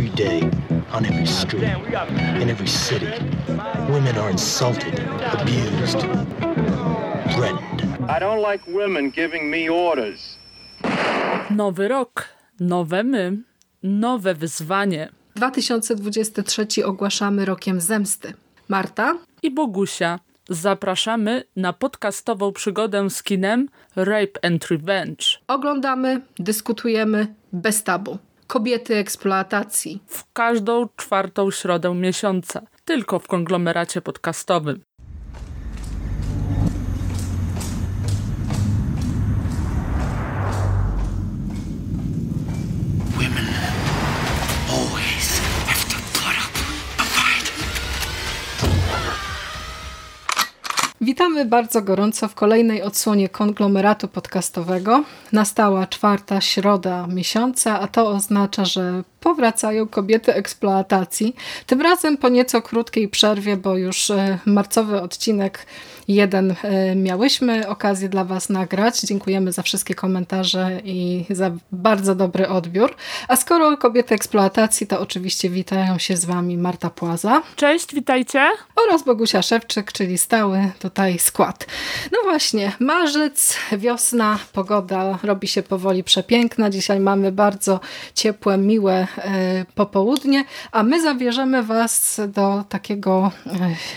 Every day, on every street, in every city, women are insulted, abused, threatened. I don't like women giving me orders. Nowy rok, nowe my, nowe wyzwanie. 2023 ogłaszamy rokiem zemsty. Marta i Bogusia. Zapraszamy na podcastową przygodę z kinem Rape and Revenge. Oglądamy, dyskutujemy bez tabu. Kobiety eksploatacji. W każdą czwartą środę miesiąca. Tylko w konglomeracie podcastowym. Witamy bardzo gorąco w kolejnej odsłonie konglomeratu podcastowego. Nastała czwarta środa miesiąca, a to oznacza, że powracają kobiety eksploatacji. Tym razem po nieco krótkiej przerwie, bo już e, marcowy odcinek jeden e, miałyśmy okazję dla Was nagrać. Dziękujemy za wszystkie komentarze i za bardzo dobry odbiór. A skoro kobiety eksploatacji, to oczywiście witają się z Wami Marta Płaza. Cześć, witajcie. Oraz Bogusia Szewczyk, czyli stały tutaj skład. No właśnie, marzec, wiosna, pogoda robi się powoli przepiękna. Dzisiaj mamy bardzo ciepłe, miłe E, popołudnie, a my zabierzemy Was do takiego e,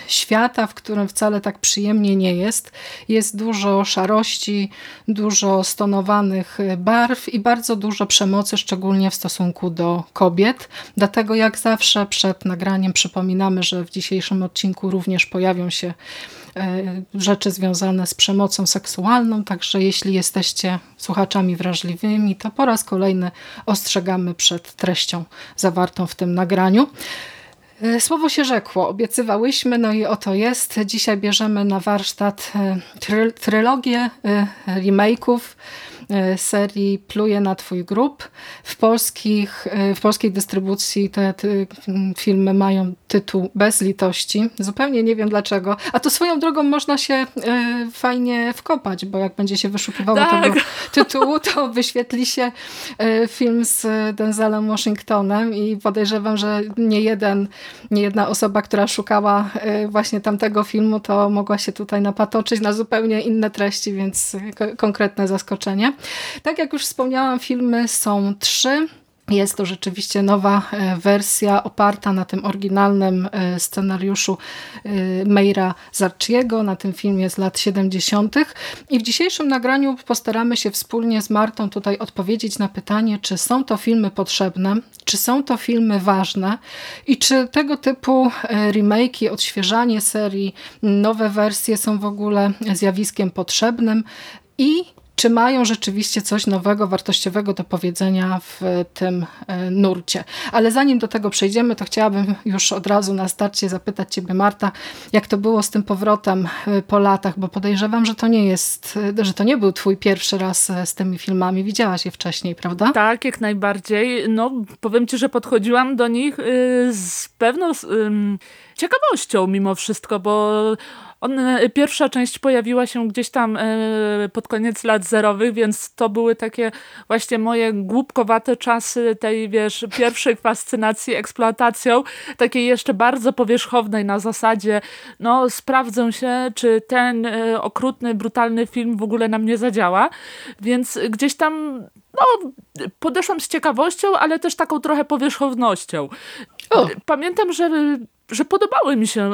świata, w którym wcale tak przyjemnie nie jest. Jest dużo szarości, dużo stonowanych barw i bardzo dużo przemocy, szczególnie w stosunku do kobiet. Dlatego jak zawsze przed nagraniem przypominamy, że w dzisiejszym odcinku również pojawią się E, rzeczy związane z przemocą seksualną, także jeśli jesteście słuchaczami wrażliwymi, to po raz kolejny ostrzegamy przed treścią zawartą w tym nagraniu. E, słowo się rzekło, obiecywałyśmy, no i oto jest. Dzisiaj bierzemy na warsztat e, trylogię remake'ów E, serii Pluje na twój grób. W, polskich, w polskiej dystrybucji te, te filmy mają tytuł Bez litości. Zupełnie nie wiem dlaczego. A to swoją drogą można się e, fajnie wkopać, bo jak będzie się wyszukiwało tak. tego tytułu, to wyświetli się film z Denzelem Washingtonem i podejrzewam, że nie, jeden, nie jedna osoba, która szukała właśnie tamtego filmu, to mogła się tutaj napatoczyć na zupełnie inne treści, więc konkretne zaskoczenie. Tak jak już wspomniałam, filmy są trzy. Jest to rzeczywiście nowa e, wersja oparta na tym oryginalnym e, scenariuszu e, Meira Zarciego, na tym filmie z lat 70. I w dzisiejszym nagraniu postaramy się wspólnie z Martą tutaj odpowiedzieć na pytanie, czy są to filmy potrzebne, czy są to filmy ważne i czy tego typu remake'i, odświeżanie serii, nowe wersje są w ogóle zjawiskiem potrzebnym i czy mają rzeczywiście coś nowego, wartościowego do powiedzenia w tym e, nurcie. Ale zanim do tego przejdziemy, to chciałabym już od razu na starcie zapytać Ciebie, Marta, jak to było z tym powrotem e, po latach, bo podejrzewam, że to nie jest, e, że to nie był Twój pierwszy raz z tymi filmami. Widziałaś je wcześniej, prawda? Tak, jak najbardziej. No, powiem Ci, że podchodziłam do nich z pewną ciekawością mimo wszystko, bo on, e, pierwsza część pojawiła się gdzieś tam e, pod koniec lat zerowych, więc to były takie właśnie moje głupkowate czasy tej, wiesz, pierwszej fascynacji eksploatacją, takiej jeszcze bardzo powierzchownej na zasadzie, no sprawdzę się, czy ten e, okrutny, brutalny film w ogóle na mnie zadziała, więc gdzieś tam no, podeszłam z ciekawością, ale też taką trochę powierzchownością. O. Pamiętam, że że podobały mi się,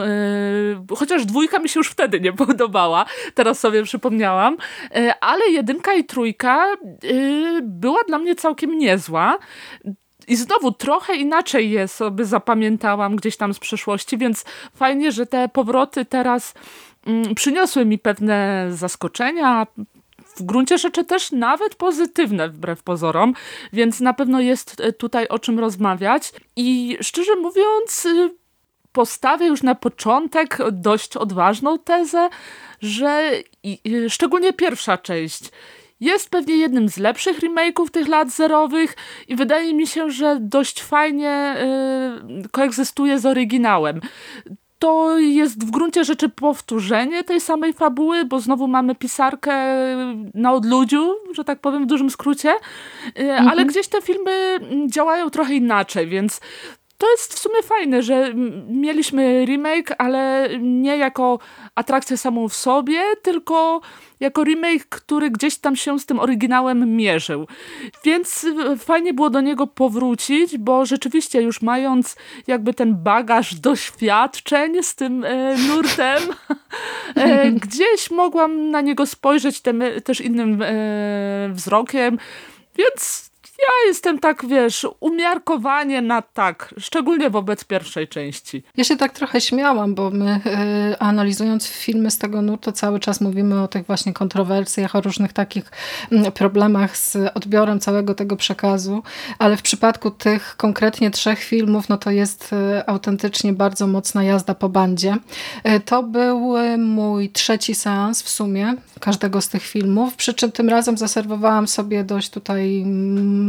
yy, chociaż dwójka mi się już wtedy nie podobała, teraz sobie przypomniałam, yy, ale jedynka i trójka yy, była dla mnie całkiem niezła. I znowu trochę inaczej je sobie zapamiętałam gdzieś tam z przeszłości, więc fajnie, że te powroty teraz mm, przyniosły mi pewne zaskoczenia, w gruncie rzeczy też nawet pozytywne wbrew pozorom, więc na pewno jest tutaj o czym rozmawiać. I szczerze mówiąc, postawię już na początek dość odważną tezę, że szczególnie pierwsza część jest pewnie jednym z lepszych remake'ów tych lat zerowych i wydaje mi się, że dość fajnie y, koegzystuje z oryginałem. To jest w gruncie rzeczy powtórzenie tej samej fabuły, bo znowu mamy pisarkę na odludziu, że tak powiem w dużym skrócie, mhm. ale gdzieś te filmy działają trochę inaczej, więc to jest w sumie fajne, że mieliśmy remake, ale nie jako atrakcję samą w sobie, tylko jako remake, który gdzieś tam się z tym oryginałem mierzył. Więc y, fajnie było do niego powrócić, bo rzeczywiście już mając jakby ten bagaż doświadczeń z tym e, nurtem, e, gdzieś mogłam na niego spojrzeć tym, też innym e, wzrokiem, więc ja jestem tak, wiesz, umiarkowanie na tak, szczególnie wobec pierwszej części. Ja się tak trochę śmiałam, bo my y, analizując filmy z tego nurtu cały czas mówimy o tych właśnie kontrowersjach, o różnych takich y, problemach z odbiorem całego tego przekazu, ale w przypadku tych konkretnie trzech filmów, no to jest y, autentycznie bardzo mocna jazda po bandzie. Y, to był mój trzeci seans w sumie każdego z tych filmów, przy czym tym razem zaserwowałam sobie dość tutaj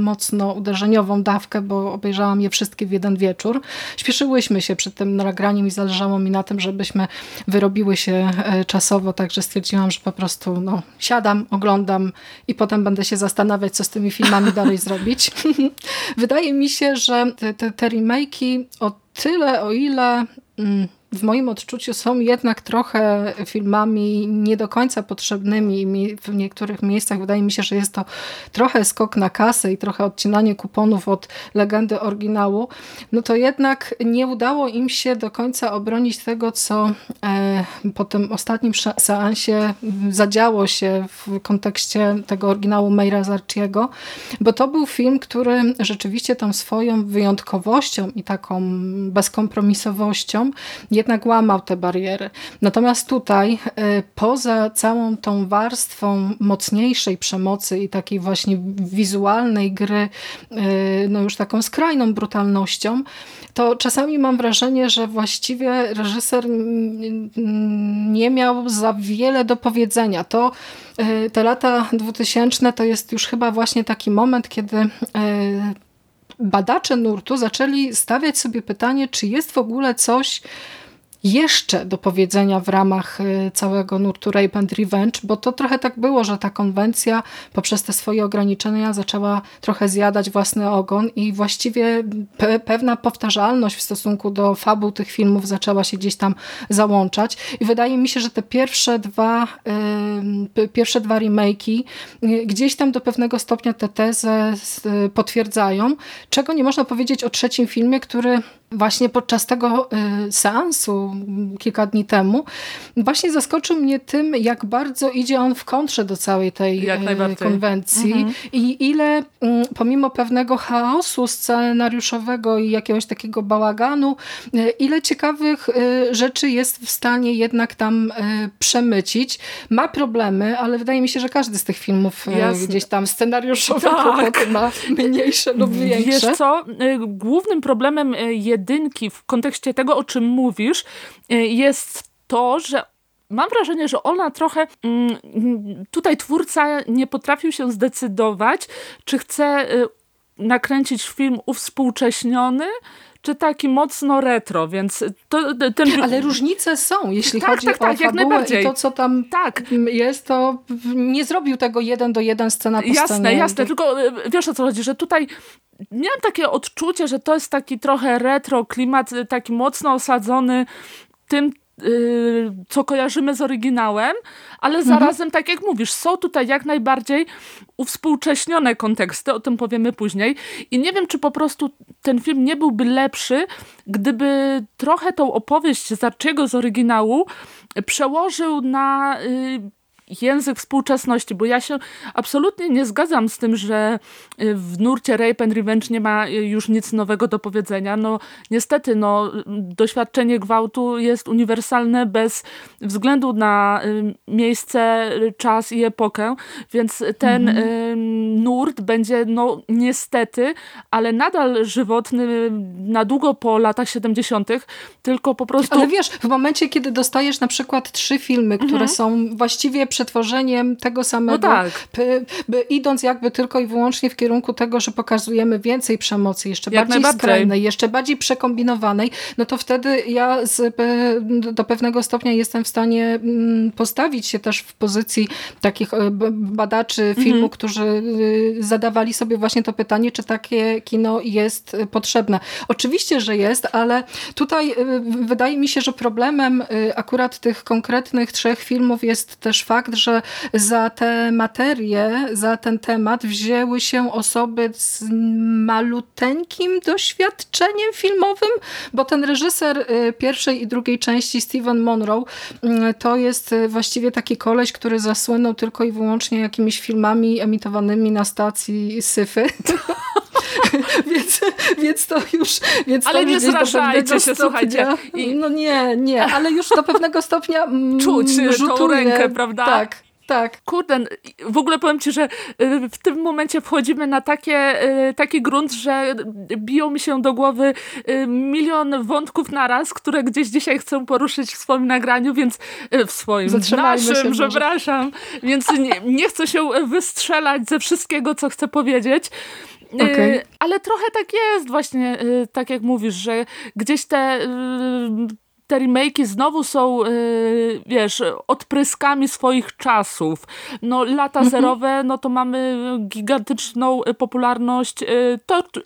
mocno uderzeniową dawkę, bo obejrzałam je wszystkie w jeden wieczór. Śpieszyłyśmy się przed tym nagraniem i zależało mi na tym, żebyśmy wyrobiły się e, czasowo, także stwierdziłam, że po prostu no, siadam, oglądam i potem będę się zastanawiać, co z tymi filmami dalej zrobić. Wydaje mi się, że te, te, te remake'i o tyle, o ile... Mm, w moim odczuciu są jednak trochę filmami nie do końca potrzebnymi w niektórych miejscach. Wydaje mi się, że jest to trochę skok na kasę i trochę odcinanie kuponów od legendy oryginału. No to jednak nie udało im się do końca obronić tego, co e, po tym ostatnim seansie zadziało się w kontekście tego oryginału Mayra Zarciego, bo to był film, który rzeczywiście tą swoją wyjątkowością i taką bezkompromisowością jednak łamał te bariery. Natomiast tutaj e, poza całą tą warstwą mocniejszej przemocy i takiej właśnie wizualnej gry, e, no już taką skrajną brutalnością, to czasami mam wrażenie, że właściwie reżyser nie miał za wiele do powiedzenia. To e, te lata 2000 to jest już chyba właśnie taki moment, kiedy badacze nurtu zaczęli stawiać sobie pytanie, czy jest w ogóle coś jeszcze do powiedzenia w ramach y, całego nurtu Rape and Revenge, bo to trochę tak było, że ta konwencja poprzez te swoje ograniczenia zaczęła trochę zjadać własny ogon i właściwie pe pewna powtarzalność w stosunku do fabuł tych filmów zaczęła się gdzieś tam załączać. I wydaje mi się, że te pierwsze dwa, y, pierwsze dwa remake'i y, gdzieś tam do pewnego stopnia tę tezę y, potwierdzają, czego nie można powiedzieć o trzecim filmie, który właśnie podczas tego y, seansu kilka dni temu właśnie zaskoczył mnie tym, jak bardzo idzie on w kontrze do całej tej y, konwencji mhm. i ile mm, pomimo pewnego chaosu scenariuszowego i jakiegoś takiego bałaganu, y, ile ciekawych rzeczy jest w stanie jednak tam przemycić. Ma problemy, ale wydaje mi się, że każdy z tych filmów Jasne. gdzieś tam scenariuszowo tak. ma mniejsze lub większe. Wiesz co, głównym problemem jest jedynki w kontekście tego, o czym mówisz, y, jest to, że mam wrażenie, że ona trochę mm, tutaj twórca nie potrafił się zdecydować, czy chce y, nakręcić film uwspółcześniony, czy taki mocno retro, więc to, ten... Ale różnice są, jeśli tak, chodzi tak, tak, o fabułę i to, co tam tak. jest, to nie zrobił tego jeden do jeden scena po Jasne, scenie. jasne, tylko y, wiesz o co chodzi, że tutaj miałam takie odczucie, że to jest taki trochę retro klimat, taki mocno osadzony tym, y, co kojarzymy z oryginałem, ale mhm. zarazem, tak jak mówisz, są tutaj jak najbardziej uwspółcześnione konteksty, o tym powiemy później. I nie wiem, czy po prostu ten film nie byłby lepszy, gdyby trochę tą opowieść Zarczego z oryginału przełożył na y, język współczesności, bo ja się absolutnie nie zgadzam z tym, że y, w nurcie Rape and Revenge nie ma y, już nic nowego do powiedzenia. No niestety, no, doświadczenie gwałtu jest uniwersalne bez względu na y, miejsce, czas i epokę, więc ten mhm. nurt będzie no niestety, ale nadal żywotny na długo po latach 70., tylko po prostu... Ale wiesz, w momencie, kiedy dostajesz na przykład trzy filmy, które mhm. są właściwie przetworzeniem tego samego, no tak. idąc jakby tylko i wyłącznie w kierunku tego, że pokazujemy więcej przemocy, jeszcze Jak bardziej skrajnej, jeszcze bardziej przekombinowanej, no to wtedy ja z, do pewnego stopnia jestem w stanie mm, postawić się też w pozycji takich e, badaczy filmu, mhm. którzy y, zadawali sobie właśnie to pytanie, czy takie kino jest potrzebne. Oczywiście, że jest, ale tutaj y, wydaje mi się, że problemem y, akurat tych konkretnych trzech filmów jest też fakt, że za te materie, za ten temat wzięły się osoby z maluteńkim doświadczeniem filmowym, bo ten reżyser pierwszej i drugiej części, Steven Monroe, to jest właściwie taki koleś, który zasłynął tylko i wyłącznie jakimiś filmami emitowanymi na stacji syfy. więc, więc to już... Więc ale nie zrażajcie się, słuchajcie. I... No nie, nie, ale już do pewnego stopnia Czuć rzutuje, tą rękę, prawda? Tak, tak. Kurde, w ogóle powiem ci, że y, w tym momencie wchodzimy na takie, y, taki grunt, że biją mi się do głowy y, milion wątków naraz, które gdzieś dzisiaj chcę poruszyć w swoim nagraniu, więc w swoim naszym, przepraszam, więc nie, nie chcę się wystrzelać ze wszystkiego, co chcę powiedzieć. Okay. Ale trochę tak jest właśnie, tak jak mówisz, że gdzieś te te remake'i znowu są, yy, wiesz, odpryskami swoich czasów. No lata mhm. zerowe, no to mamy gigantyczną popularność yy,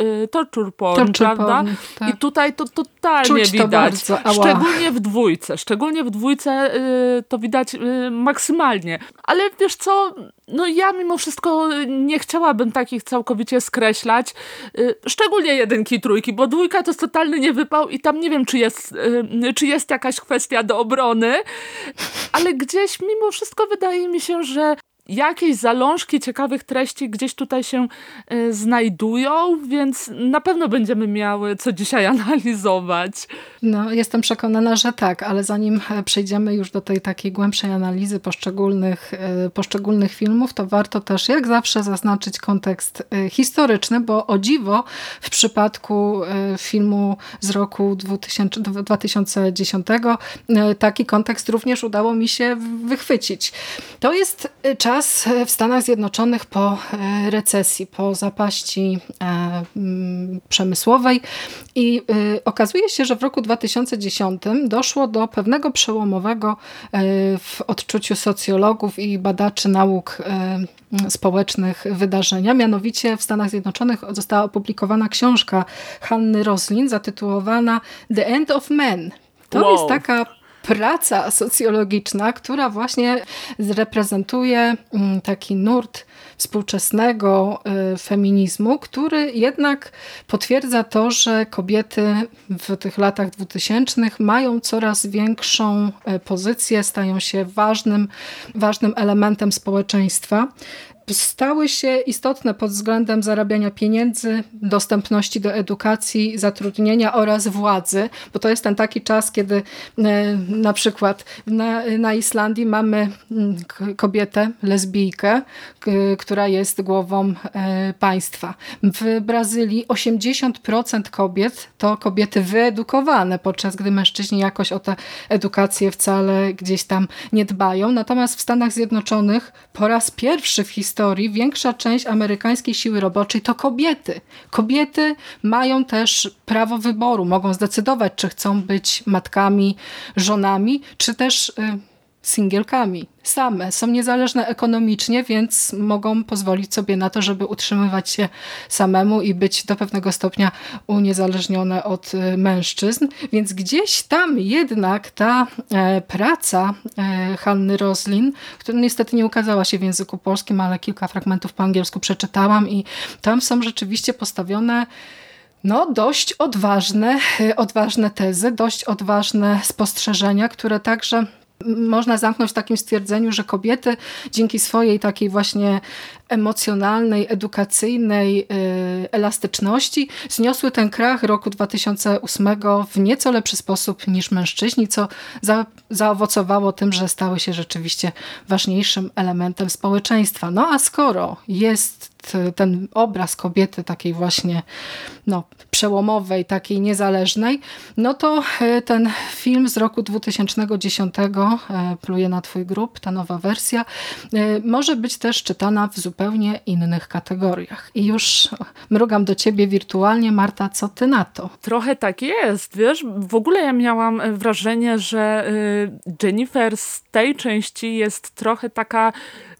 yy, torture porn, torture prawda? Porn, tak. I tutaj to totalnie Czuć widać. To bardzo, szczególnie w dwójce. Szczególnie w dwójce to widać maksymalnie. Ale wiesz co, no ja mimo wszystko nie chciałabym takich całkowicie skreślać. Yy, szczególnie jedynki, trójki, bo dwójka to jest totalny niewypał i tam nie wiem, czy jest, czy jest jest jakaś kwestia do obrony, ale gdzieś mimo wszystko wydaje mi się, że jakieś zalążki ciekawych treści gdzieś tutaj się y, znajdują, więc na pewno będziemy miały co dzisiaj analizować. No, jestem przekonana, że tak, ale zanim e, przejdziemy już do tej takiej głębszej analizy poszczególnych, y, poszczególnych filmów, to warto też jak zawsze zaznaczyć kontekst historyczny, bo o dziwo w przypadku filmu z roku 2000, 2010 taki kontekst również udało mi się wychwycić. To jest czas czas w Stanach Zjednoczonych po e, recesji, po zapaści e, przemysłowej i e, okazuje się, że w roku 2010 doszło do pewnego przełomowego w odczuciu socjologów i badaczy nauk społecznych wydarzenia. Mianowicie w Stanach Zjednoczonych została opublikowana książka Hanny Roslin zatytułowana The End of Men. To wow. jest taka praca socjologiczna, która właśnie reprezentuje mm, taki nurt współczesnego y, feminizmu, który jednak potwierdza to, że kobiety w tych latach dwutysięcznych mają coraz większą y, pozycję, stają się ważnym, ważnym elementem społeczeństwa stały się istotne pod względem zarabiania pieniędzy, dostępności do edukacji, zatrudnienia oraz władzy, bo to jest ten taki czas, kiedy e, na przykład na, na Islandii mamy mm, kobietę, lesbijkę, która jest głową e, państwa. W Brazylii 80% kobiet to kobiety wyedukowane, podczas gdy mężczyźni jakoś o tę edukację wcale gdzieś tam nie dbają. Natomiast w Stanach Zjednoczonych po raz pierwszy w historii historii większa część amerykańskiej siły roboczej to kobiety. Kobiety mają też prawo wyboru, mogą zdecydować, czy chcą być matkami, żonami, czy też y, singielkami. Same są niezależne ekonomicznie, więc mogą pozwolić sobie na to, żeby utrzymywać się samemu i być do pewnego stopnia uniezależnione od y, mężczyzn. Więc gdzieś tam jednak ta e, praca e, Hanny Roslin, która niestety nie ukazała się w języku polskim, ale kilka fragmentów po angielsku przeczytałam i tam są rzeczywiście postawione no, dość odważne, e, odważne tezy, dość odważne spostrzeżenia, które także można zamknąć w takim stwierdzeniu, że kobiety dzięki swojej takiej właśnie emocjonalnej, edukacyjnej elastyczności zniosły ten krach roku 2008 w nieco lepszy sposób niż mężczyźni, co za, zaowocowało tym, że stały się rzeczywiście ważniejszym elementem społeczeństwa. No a skoro jest ten obraz kobiety takiej właśnie no, przełomowej, takiej niezależnej, no to e, ten film z roku 2010 e, pluje na twój grób, ta nowa wersja, e, może być też czytana w zupełnie innych kategoriach. I już mrugam do ciebie wirtualnie, Marta, co ty na to? Trochę tak jest, wiesz, w ogóle ja miałam wrażenie, że Jennifer z tej części jest trochę taka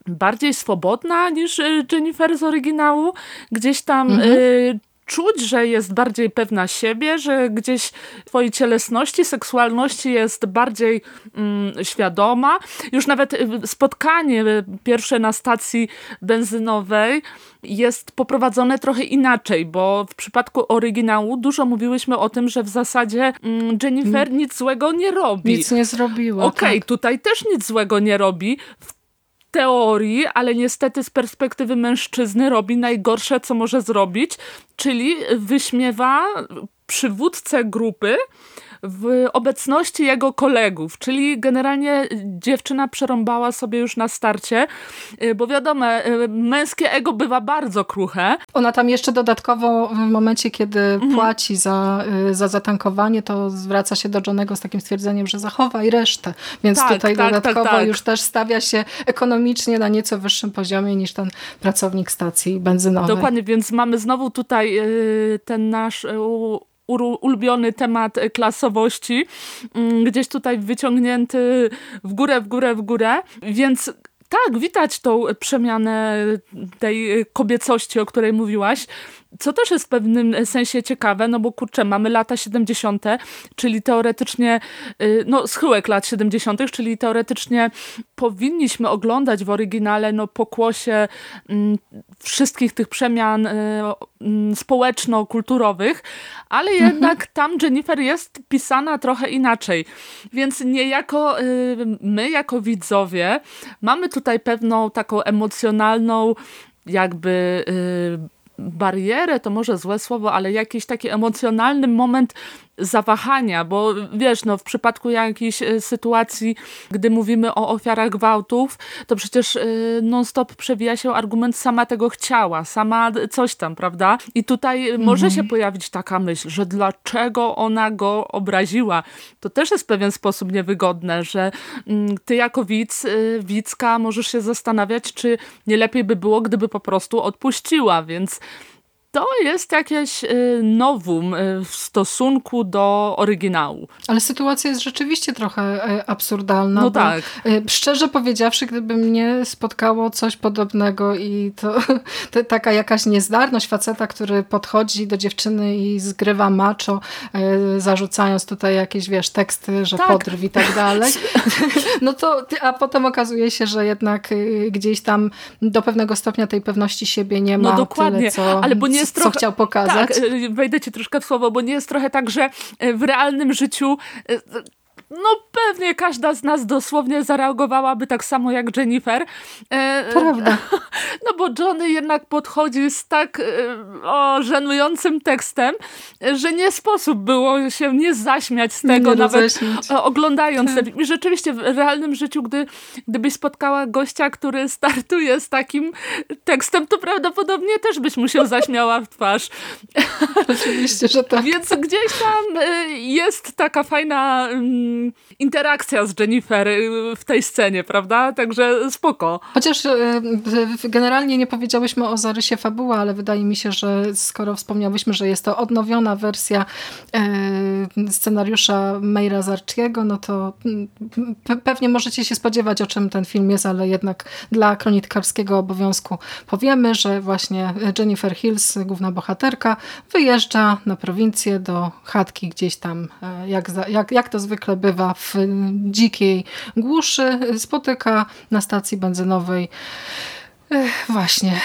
bardziej swobodna niż y, Jennifer z oryginału. Gdzieś tam mhm. y, czuć, że jest bardziej pewna siebie, że gdzieś twojej cielesności, seksualności jest bardziej mm, świadoma. Już nawet y, spotkanie pierwsze na stacji benzynowej jest poprowadzone trochę inaczej, bo w przypadku oryginału dużo mówiłyśmy o tym, że w zasadzie mm, Jennifer nic złego nie robi. Nic nie zrobiła. Okej, okay, tak. tutaj też nic złego nie robi. W teorii, ale niestety z perspektywy mężczyzny robi najgorsze, co może zrobić, czyli wyśmiewa przywódcę grupy, w obecności jego kolegów, czyli generalnie dziewczyna przerąbała sobie już na starcie, y, bo wiadomo, y, męskie ego bywa bardzo kruche. Ona tam jeszcze dodatkowo w momencie, kiedy mhm. płaci za, y, za zatankowanie, to zwraca się do Johnego z takim stwierdzeniem, że zachowaj resztę, więc tak, tutaj tak, tak dodatkowo tak, już też stawia się ekonomicznie na nieco wyższym poziomie niż ten pracownik stacji benzynowej. Dokładnie, więc mamy znowu tutaj ten nasz ulubiony temat klasowości, mm, gdzieś tutaj wyciągnięty w górę, w górę, w górę, więc tak, widać tą przemianę tej kobiecości, o której mówiłaś. Co też jest w pewnym sensie ciekawe, no bo kurczę, mamy lata 70., czyli teoretycznie, y, no schyłek lat 70., czyli teoretycznie powinniśmy oglądać w oryginale no pokłosie mm, wszystkich tych przemian y, mm, społeczno-kulturowych, ale mhm. jednak tam Jennifer jest pisana trochę inaczej. Więc niejako y, my, jako widzowie, mamy tutaj pewną taką emocjonalną jakby barierę, to może złe słowo, ale jakiś taki emocjonalny moment zawahania, bo wiesz, no w przypadku jakiejś e, sytuacji, gdy mówimy o ofiarach gwałtów, to przecież e, non-stop przewija się argument sama tego chciała, sama coś tam, prawda? I tutaj mhm. może się pojawić taka myśl, że dlaczego ona go obraziła. To też jest w pewien sposób niewygodne, że mm, ty jako widz, e, widzka możesz się zastanawiać, czy nie lepiej by było, gdyby po prostu odpuściła, więc to jest jakieś y, nowum y, w stosunku do oryginału. Ale sytuacja jest rzeczywiście trochę y, absurdalna. No tak. Szczerze powiedziawszy, gdyby mnie spotkało coś podobnego i to, to, taka jakaś niezdarność faceta, który podchodzi do dziewczyny i zgrywa macho, zarzucając tutaj jakieś, wiesz, teksty, że tak. podrw i tak dalej. No to, a potem okazuje się, że jednak gdzieś tam do pewnego stopnia tej pewności siebie nie ma. No dokładnie, tyle, co, ale bo nie jest trochę, co chciał pokazać. Tak, y, wejdę ci troszkę w słowo, bo nie jest trochę tak, że y, w realnym życiu y, no pewnie każda z nas dosłownie zareagowałaby tak samo jak Jennifer. E, Prawda. No bo Johnny jednak podchodzi z tak e, o, żenującym tekstem, że nie sposób było się nie zaśmiać z tego, nie nawet oglądając tak. I rzeczywiście w realnym życiu, gdy, gdybyś spotkała gościa, który startuje z takim tekstem, to prawdopodobnie też byś mu się zaśmiała w twarz. Oczywiście, że tak. Więc gdzieś tam e, jest taka fajna mm, interakcja z Jennifer y, w tej scenie, prawda? Także spoko. Chociaż y, generalnie nie powiedziałyśmy o zarysie fabuły, ale wydaje mi się, że skoro wspomniałyśmy, że jest to odnowiona wersja y, scenariusza Mayra Zarchiego, no to mm, pewnie możecie się spodziewać, o czym ten film jest, ale jednak dla kronikarskiego obowiązku powiemy, że właśnie Jennifer Hills, główna bohaterka, wyjeżdża na prowincję do chatki gdzieś tam, jak, jak, jak to zwykle bywa w dzikiej głuszy, spotyka na stacji benzynowej właśnie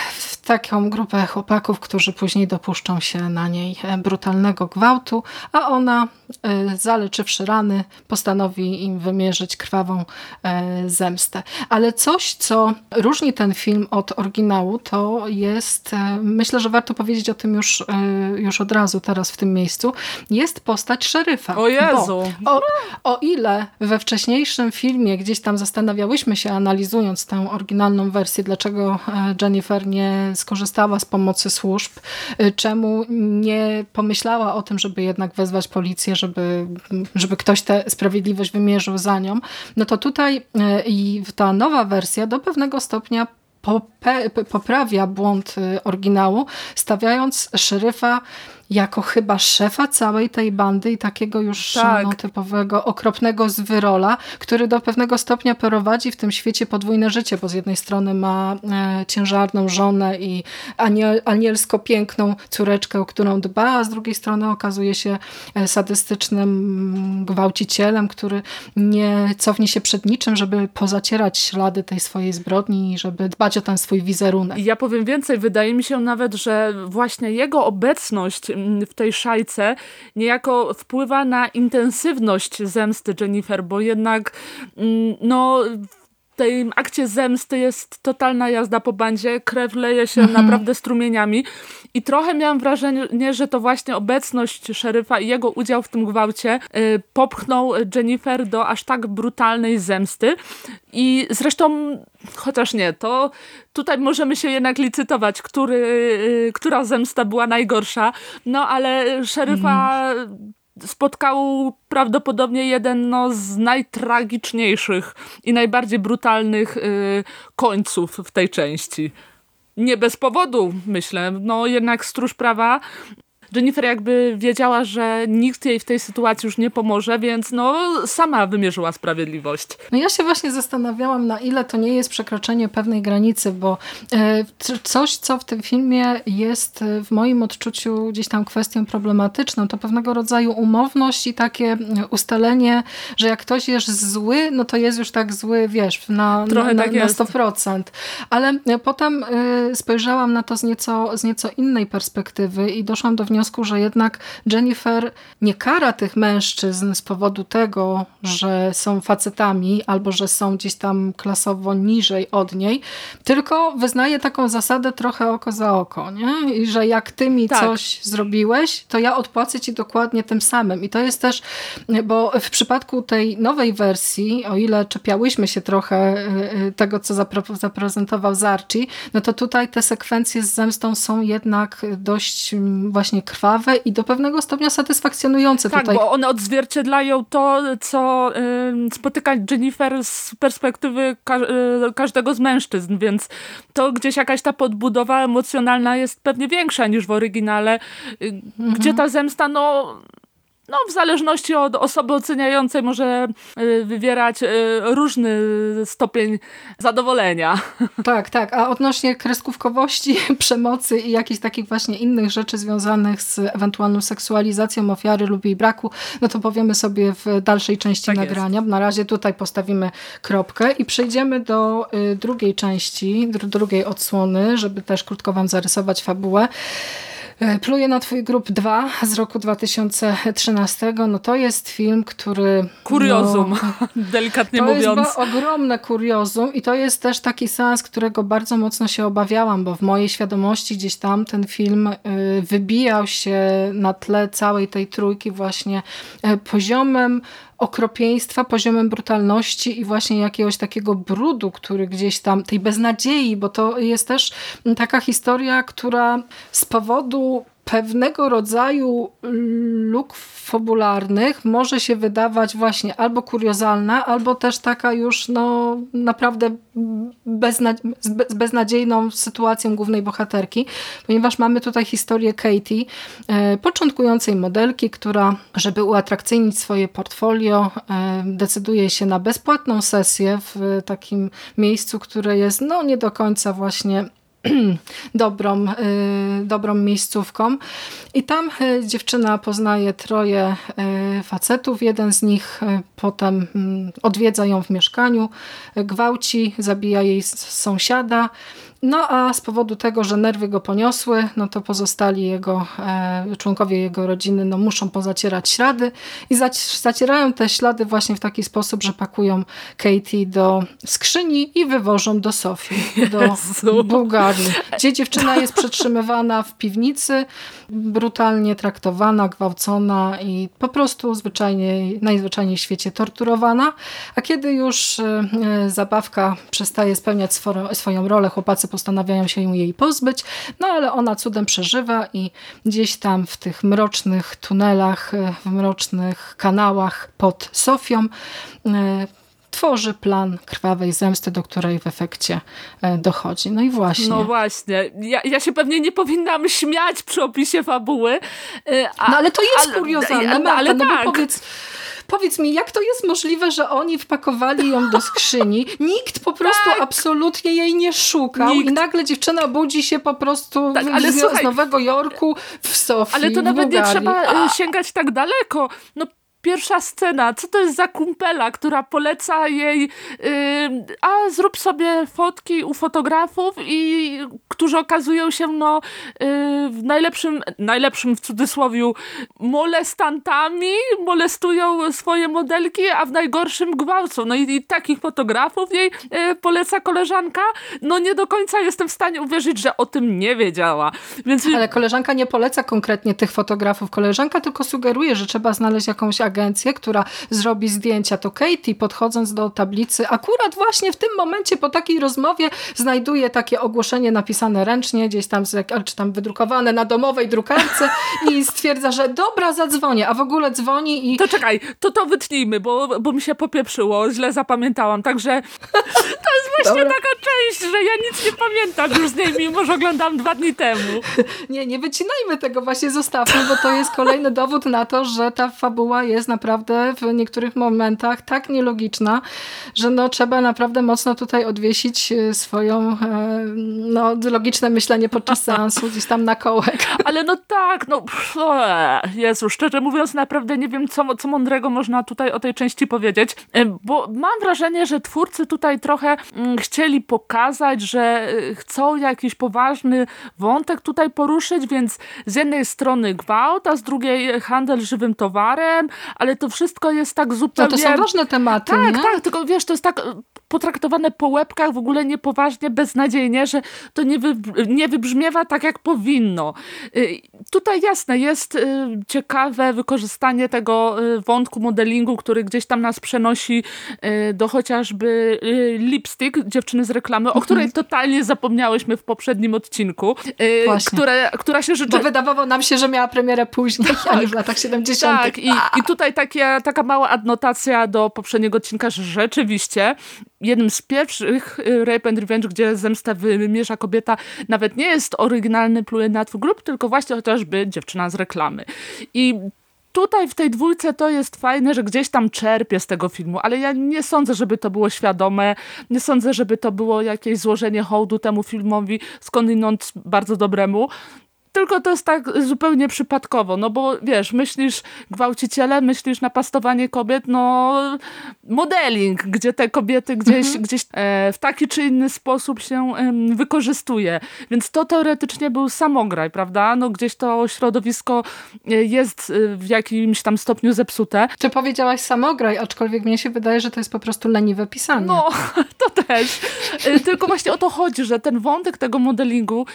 taką grupę chłopaków, którzy później dopuszczą się na niej e, brutalnego gwałtu, a ona, e, zaleczywszy rany, postanowi im wymierzyć krwawą e, zemstę. Ale coś, co różni ten film od oryginału, to jest, myślę, że warto powiedzieć o tym już, już od razu, teraz w tym miejscu, jest postać szeryfa. O Jezu! O, o ile we wcześniejszym filmie gdzieś tam zastanawiałyśmy się, analizując tę oryginalną wersję, dlaczego Jennifer nie skorzystała z pomocy służb, y, czemu nie pomyślała o tym, żeby jednak wezwać policję, żeby, żeby ktoś tę sprawiedliwość wymierzył za nią, no to tutaj y, i ta nowa wersja do pewnego stopnia poprawia błąd oryginału, stawiając szeryfa jako chyba szefa całej tej bandy i takiego już tak. no, typowego, okropnego zwyrola, który do pewnego stopnia prowadzi w tym świecie podwójne życie, bo z jednej strony ma e, ciężarną żonę i aniel, anielsko piękną córeczkę, o którą dba, a z drugiej strony okazuje się e, sadystycznym gwałcicielem, który nie cofnie się przed niczym, żeby pozacierać ślady tej swojej zbrodni i żeby dbać o ten swój wizerunek. Ja powiem więcej, wydaje mi się nawet, że właśnie jego obecność w tej szajce niejako wpływa na intensywność zemsty Jennifer, bo jednak mm, no w tej akcie zemsty jest totalna jazda po bandzie, krew leje się mhm. naprawdę strumieniami i trochę miałam wrażenie, że to właśnie obecność szeryfa i jego udział w tym gwałcie y, popchnął Jennifer do aż tak brutalnej zemsty i zresztą chociaż nie, to tutaj możemy się jednak licytować, który, y, która zemsta była najgorsza, no ale szeryfa mm. Spotkał prawdopodobnie jeden no, z najtragiczniejszych i najbardziej brutalnych y, końców w tej części. Nie bez powodu, myślę. No jednak stróż prawa Jennifer jakby wiedziała, że nikt jej w tej sytuacji już nie pomoże, więc no sama wymierzyła sprawiedliwość. No ja się właśnie zastanawiałam, na ile to nie jest przekroczenie pewnej granicy, bo e, coś, co w tym filmie jest e, w moim odczuciu gdzieś tam kwestią problematyczną, to pewnego rodzaju umowność i takie ustalenie, że jak ktoś jest zły, no to jest już tak zły, wiesz, na, Trochę na, tak na, na 100%. Ale e, potem spojrzałam na to z nieco, z nieco innej perspektywy i doszłam do wniosku, wniosku, że jednak Jennifer nie kara tych mężczyzn z powodu tego, że są facetami albo że są gdzieś tam klasowo niżej od niej, tylko wyznaje taką zasadę trochę oko za oko. Nie? I że jak ty mi tak. coś zrobiłeś, to ja odpłacę ci dokładnie tym samym. I to jest też, bo w przypadku tej nowej wersji, o ile czepiałyśmy się trochę y, y, tego, co zaprezentował Zarci, no to tutaj te sekwencje z zemstą są jednak dość mm, właśnie krwawe i do pewnego stopnia satysfakcjonujące tak, tutaj. bo one odzwierciedlają to, co y, spotyka Jennifer z perspektywy ka y, każdego z mężczyzn, więc to gdzieś jakaś ta podbudowa emocjonalna jest pewnie większa niż w oryginale, y, mhm. gdzie ta zemsta no no, w zależności od osoby oceniającej może y, wywierać y, różny stopień zadowolenia. Tak, tak. A odnośnie kreskówkowości, przemocy i jakichś takich właśnie innych rzeczy związanych z ewentualną seksualizacją ofiary lub jej braku, no to powiemy sobie w dalszej części tak nagrania. Jest. Na razie tutaj postawimy kropkę i przejdziemy do y, drugiej części, drugiej odsłony, żeby też krótko wam zarysować fabułę. E, Pluję na twój grób 2 z roku 2013. No to jest film, który... Kuriozum, no, delikatnie to mówiąc. To jest ogromne kuriozum i to jest też taki sens, którego bardzo mocno się obawiałam, bo w mojej świadomości gdzieś tam ten film e, wybijał się na tle całej tej trójki właśnie e, poziomem okropieństwa, poziomem brutalności i właśnie jakiegoś takiego brudu, który gdzieś tam, tej beznadziei, bo to jest też taka historia, która z powodu pewnego rodzaju luk fabularnych może się wydawać właśnie albo kuriozalna, albo też taka już no, naprawdę bezna z beznadziejną sytuacją głównej bohaterki, ponieważ mamy tutaj historię Katie, e, początkującej modelki, która, żeby uatrakcyjnić swoje portfolio, e, decyduje się na bezpłatną sesję w takim miejscu, które jest no nie do końca właśnie dobrą, y, dobrą miejscówką. I tam y, dziewczyna poznaje troje y, facetów. Jeden z nich potem mm, odwiedza ją w mieszkaniu, gwałci, zabija jej sąsiada No a z powodu tego, że nerwy go poniosły, no to pozostali jego e, członkowie jego rodziny no, muszą pozacierać ślady i zacierają te ślady właśnie w taki sposób, że pakują Katie do skrzyni i wywożą do Sofii, do Jezu. Bułgarii, gdzie dziewczyna jest przetrzymywana w piwnicy, brutalnie traktowana, gwałcona i po prostu zwyczajnie, najzwyczajniej w świecie torturowana, a kiedy już e, zabawka przestaje spełniać swoją rolę, chłopacy postanawiają się jej pozbyć, no ale ona cudem przeżywa i gdzieś tam w tych mrocznych tunelach, e, w mrocznych kanałach pod Sofią e, tworzy plan krwawej zemsty, do której w efekcie e, dochodzi. No i właśnie. No właśnie. Ja, ja się pewnie nie powinnam śmiać przy opisie fabuły. A, no ale to jest ale, kuriozalne, ale, ale no tak. powiedz Powiedz mi, jak to jest możliwe, że oni wpakowali ją do skrzyni? Nikt po prostu tak. absolutnie jej nie szukał Nikt. i nagle dziewczyna budzi się po prostu tak, ale z, słuchaj, z Nowego Jorku w Sofii. Ale to nawet nie trzeba e, sięgać tak daleko. No pierwsza scena, co to jest za kumpela, która poleca jej, yy, a zrób sobie fotki u fotografów i którzy okazują się no yy, w najlepszym, najlepszym w cudzysłowie molestantami, molestują swoje modelki, a w najgorszym gwałcą. No i, i takich fotografów jej yy, poleca koleżanka. No nie do końca jestem w stanie uwierzyć, że o tym nie wiedziała. Więc... Ale koleżanka nie poleca konkretnie tych fotografów. Koleżanka tylko sugeruje, że trzeba znaleźć jakąś agencję, która zrobi zdjęcia, to Katie podchodząc do tablicy, akurat właśnie w tym momencie po takiej rozmowie znajduje takie ogłoszenie napisane ręcznie, gdzieś tam, czy tam wydrukowane na domowej drukarce i stwierdza, że dobra, zadzwonię, a w ogóle dzwoni i... To czekaj, to to wytnijmy, bo, bo mi się popieprzyło, źle zapamiętałam, także to jest właśnie dobra. taka część, że ja nic nie pamiętam już z niej, mimo że oglądam dwa dni temu. Nie, nie wycinajmy tego, właśnie zostawmy, bo to jest kolejny dowód na to, że ta fabuła jest naprawdę naprawdę w niektórych momentach tak nielogiczna, że no, trzeba naprawdę mocno tutaj odwiesić e, swoją e, no, logiczne myślenie podczas seansu gdzieś tam na kołek. Ale no tak, no Jezu, szczerze mówiąc naprawdę nie wiem, co, co mądrego można tutaj o tej części powiedzieć, e, bo mam wrażenie, że twórcy tutaj trochę mm, chcieli pokazać, że chcą jakiś poważny wątek tutaj poruszyć, więc z jednej strony gwałt, a z drugiej handel żywym towarem, ale to wszystko jest tak zupełnie... No to są ważne tematy, Tak, nie? tak, tylko wiesz, to jest tak e, potraktowane po łebkach w ogóle niepoważnie, beznadziejnie, że to nie, wy, nie wybrzmiewa tak, jak powinno. E, tutaj jasne, jest e, ciekawe wykorzystanie tego wątku modelingu, który gdzieś tam nas przenosi do chociażby lipstick, dziewczyny z reklamy, o której mhm. totalnie zapomniałyśmy w poprzednim odcinku, które, która się rzeczywiście... Bo wydawało nam się, że miała premierę później, tak, a nie w latach 70. Tak, i, i tutaj takie taka mała adnotacja do poprzedniego odcinka, że rzeczywiście jednym z pierwszych y, Rape and Revenge, gdzie zemsta wymierza kobieta, nawet nie jest oryginalny Pluje na grup, tylko właśnie chociażby dziewczyna z reklamy. I tutaj w tej dwójce to jest fajne, że gdzieś tam czerpię z tego filmu, ale ja nie sądzę, żeby to było świadome, nie sądzę, żeby to było jakieś złożenie hołdu temu filmowi skądinąd bardzo dobremu. Tylko to jest tak zupełnie przypadkowo, no bo wiesz, myślisz gwałciciele, myślisz napastowanie kobiet, no modeling, gdzie te kobiety gdzieś, mhm. gdzieś e, w taki czy inny sposób się wykorzystuje. Więc to teoretycznie był samograj, prawda? No gdzieś to środowisko e, jest e, w jakimś tam stopniu zepsute. Ty powiedziałaś samograj, aczkolwiek mnie się wydaje, że to jest po prostu leniwe pisanie. No, to też. Tylko właśnie o to chodzi, że ten wątek tego modelingu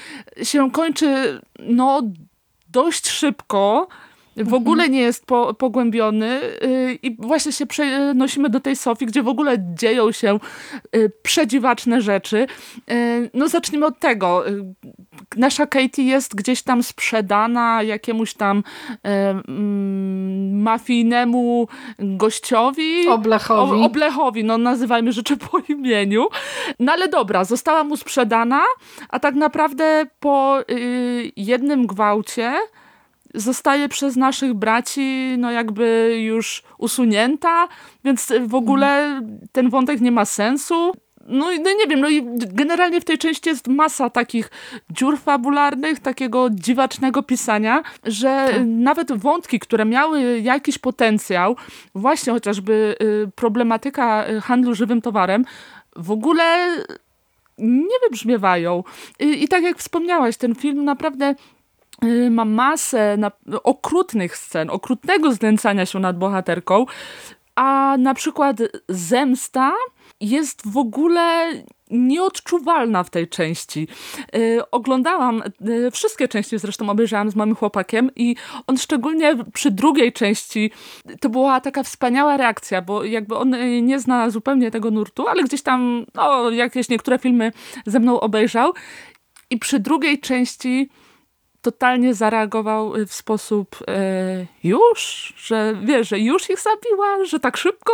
się kończy no dość szybko, w mhm. ogóle nie jest po, pogłębiony yy, i właśnie się przenosimy do tej Sofii, gdzie w ogóle dzieją się yy, przedziwaczne rzeczy. Yy, no zacznijmy od tego. Y, nasza Katie jest gdzieś tam sprzedana jakiemuś tam y, mm, mafijnemu gościowi. Oblechowi. O, oblechowi, no nazywajmy rzeczy po imieniu. No ale dobra, została mu sprzedana, a tak naprawdę po y, jednym gwałcie zostaje przez naszych braci no jakby już usunięta, więc w ogóle ten wątek nie ma sensu. No, no nie wiem, no i generalnie w tej części jest masa takich dziur fabularnych, takiego dziwacznego pisania, że tak. nawet wątki, które miały jakiś potencjał, właśnie chociażby y, problematyka handlu żywym towarem, w ogóle nie wybrzmiewają. I, i tak jak wspomniałaś, ten film naprawdę ma masę na, okrutnych scen, okrutnego znęcania się nad bohaterką, a na przykład zemsta jest w ogóle nieodczuwalna w tej części. Yy, oglądałam, yy, wszystkie części zresztą obejrzałam z moim chłopakiem i on szczególnie przy drugiej części to była taka wspaniała reakcja, bo jakby on y, nie zna zupełnie tego nurtu, ale gdzieś tam, no, jakieś niektóre filmy ze mną obejrzał i przy drugiej części totalnie zareagował y, w sposób e, już, że wie, że już ich zabiła, że tak szybko,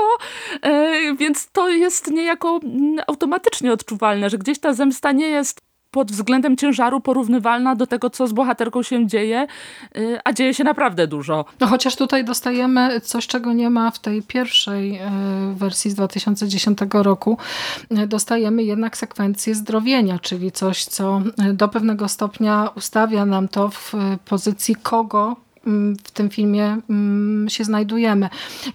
e, więc to jest niejako mm, automatycznie odczuwalne, że gdzieś ta zemsta nie jest pod względem ciężaru porównywalna do tego, co z bohaterką się dzieje, y, a dzieje się naprawdę dużo. No chociaż tutaj dostajemy coś, czego nie ma w tej pierwszej y, wersji z 2010 roku. Y, dostajemy jednak sekwencję zdrowienia, czyli coś, co do pewnego stopnia ustawia nam to w pozycji kogo w tym filmie mm, się znajdujemy.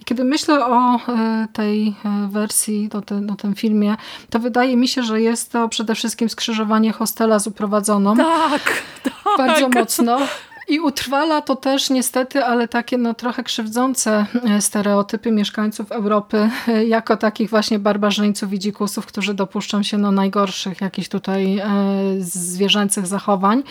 Kiedy myślę o e, tej e, wersji, o, ten, o tym filmie, to wydaje mi się, że jest to przede wszystkim skrzyżowanie hostela z uprowadzoną. Tak, tak. Bardzo mocno. I utrwala to też niestety, ale takie no, trochę krzywdzące e, stereotypy mieszkańców Europy e, jako takich właśnie barbarzyńców i dzikusów, którzy dopuszczą się no, najgorszych jakichś tutaj e, zwierzęcych zachowań.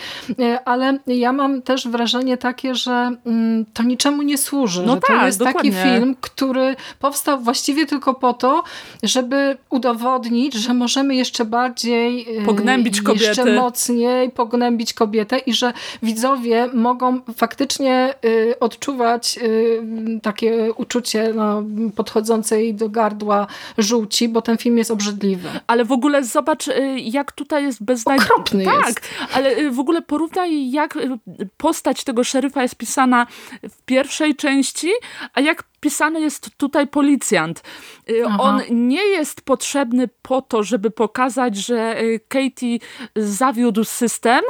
Ale ja mam też wrażenie takie, że mm, to niczemu nie służy. No że tak, to jest dokładnie. taki film, który powstał właściwie tylko po to, żeby udowodnić, że możemy jeszcze bardziej pognębić kobiety. jeszcze mocniej pognębić kobietę i że widzowie mogą faktycznie y, odczuwać y, takie uczucie no, podchodzącej do gardła żółci, bo ten film jest obrzydliwy. Ale w ogóle zobacz, y, jak tutaj jest beznadziejny. Okropny tak, jest. ale w ogóle porównaj, jak postać tego szeryfa jest pisana w pierwszej części, a jak pisany jest tutaj policjant. Aha. On nie jest potrzebny po to, żeby pokazać, że Katie zawiódł system,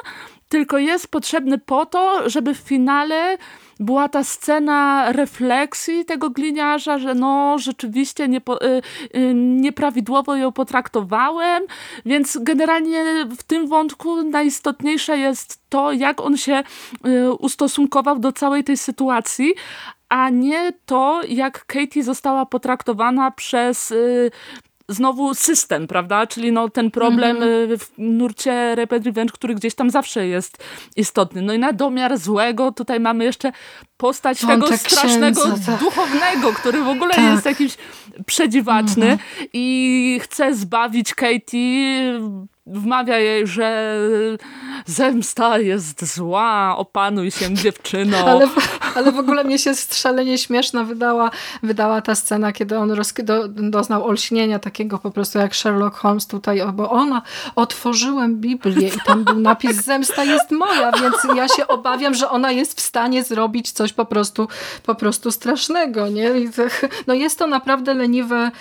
tylko jest potrzebny po to, żeby w finale była ta scena refleksji tego gliniarza, że no rzeczywiście niepo, y, y, nieprawidłowo ją potraktowałem, więc generalnie w tym wątku najistotniejsze jest to, jak on się y, ustosunkował do całej tej sytuacji, a nie to, jak Katie została potraktowana przez znowu system, prawda? Czyli no ten problem mm -hmm. w nurcie Rapid Revenge, który gdzieś tam zawsze jest istotny. No i na domiar złego tutaj mamy jeszcze postać tego strasznego księdza, tak. duchownego, który w ogóle tak. jest jakiś przedziwaczny mm -hmm. i chce zbawić Katie wmawia jej, że zemsta jest zła, opanuj się dziewczyno. Ale, ale w ogóle mnie się szalenie śmieszna wydała, wydała ta scena, kiedy on roz, do, doznał olśnienia takiego po prostu jak Sherlock Holmes tutaj, bo ona, otworzyłem Biblię i tam był napis zemsta jest moja, więc ja się obawiam, że ona jest w stanie zrobić coś po prostu, po prostu strasznego, nie? No jest to naprawdę leniwe,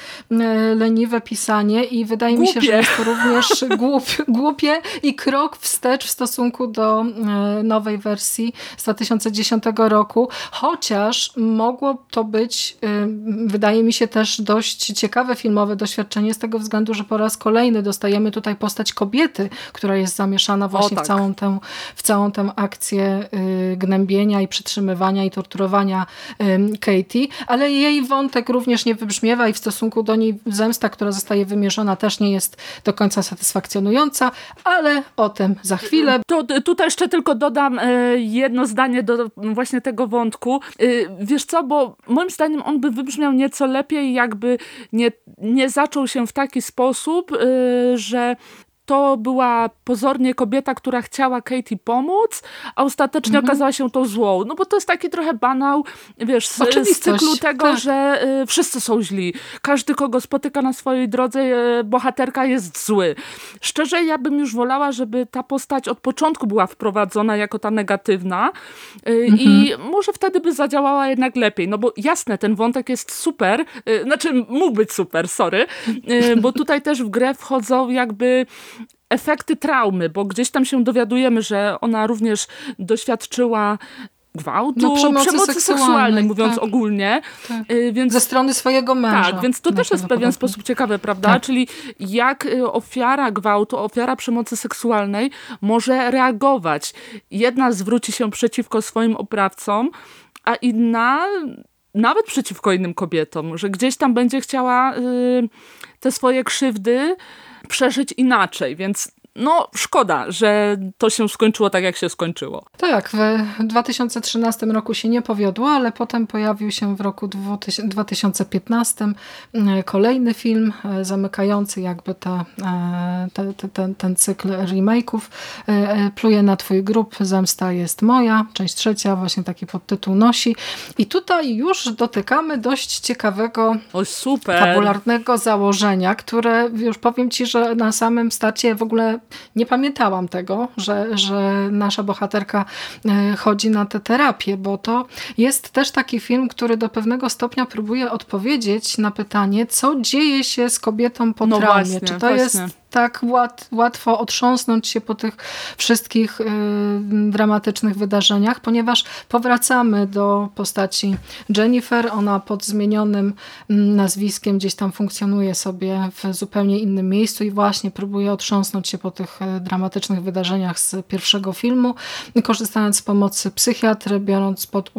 leniwe pisanie i wydaje Głupie. mi się, że jest to również głupie głupie i krok wstecz w stosunku do e, nowej wersji z 2010 roku, chociaż mogło to być, e, wydaje mi się też dość ciekawe filmowe doświadczenie z tego względu, że po raz kolejny dostajemy tutaj postać kobiety, która jest zamieszana właśnie tak. w, całą tę, w całą tę akcję e, gnębienia i przytrzymywania i torturowania Katie, ale jej wątek również nie wybrzmiewa i w stosunku do niej zemsta, która zostaje wymierzona też nie jest do końca satysfakcjonująca ale o tym za chwilę. To, tutaj jeszcze tylko dodam e, jedno zdanie do właśnie tego wątku. E, wiesz co, bo moim zdaniem on by wybrzmiał nieco lepiej, jakby nie, nie zaczął się w taki sposób, e, że to była pozornie kobieta, która chciała Katie pomóc, a ostatecznie mhm. okazała się to złą. No bo to jest taki trochę banał, wiesz, z, z cyklu tego, tak. że y, wszyscy są źli. Każdy, kogo spotyka na swojej drodze, y, bohaterka jest zły. Szczerze, ja bym już wolała, żeby ta postać od początku była wprowadzona jako ta negatywna y, mhm. i może wtedy by zadziałała jednak lepiej. No bo jasne, ten wątek jest super, y, znaczy mógł być super, sorry, y, bo tutaj też w grę wchodzą jakby efekty traumy, bo gdzieś tam się dowiadujemy, że ona również doświadczyła gwałtu, no, przemocy, przemocy seksualnej, seksualnej, mówiąc tak. ogólnie. Tak. Y, więc, Ze strony swojego męża. Tak, więc to też jest w pewien sposób ciekawe, prawda? Tak. Czyli jak y, ofiara gwałtu, ofiara przemocy seksualnej może reagować. Jedna zwróci się przeciwko swoim oprawcom, a inna nawet przeciwko innym kobietom, że gdzieś tam będzie chciała y, te swoje krzywdy przeżyć inaczej, więc no szkoda, że to się skończyło tak, jak się skończyło. Tak, w 2013 roku się nie powiodło, ale potem pojawił się w roku 2015 e, kolejny film e, zamykający jakby e, te, te, ten, ten cykl remake'ów. Pluje na twój grób, Zemsta jest moja, część trzecia, właśnie taki podtytuł nosi. I tutaj już dotykamy dość ciekawego, o, super. fabularnego założenia, które już powiem ci, że na samym starcie w ogóle nie pamiętałam tego, że, że nasza bohaterka e, chodzi na tę terapię, bo to jest też taki film, który do pewnego stopnia próbuje odpowiedzieć na pytanie, co dzieje się z kobietą po no traumie. Właśnie, Czy to właśnie. jest tak łat, łatwo otrząsnąć się po tych wszystkich y, dramatycznych wydarzeniach, ponieważ powracamy do postaci Jennifer. Ona pod zmienionym mm, nazwiskiem gdzieś tam funkcjonuje sobie w zupełnie innym miejscu i właśnie próbuje otrząsnąć się po tych y, dramatycznych wydarzeniach z pierwszego filmu, korzystając z pomocy psychiatry, biorąc, pod, y,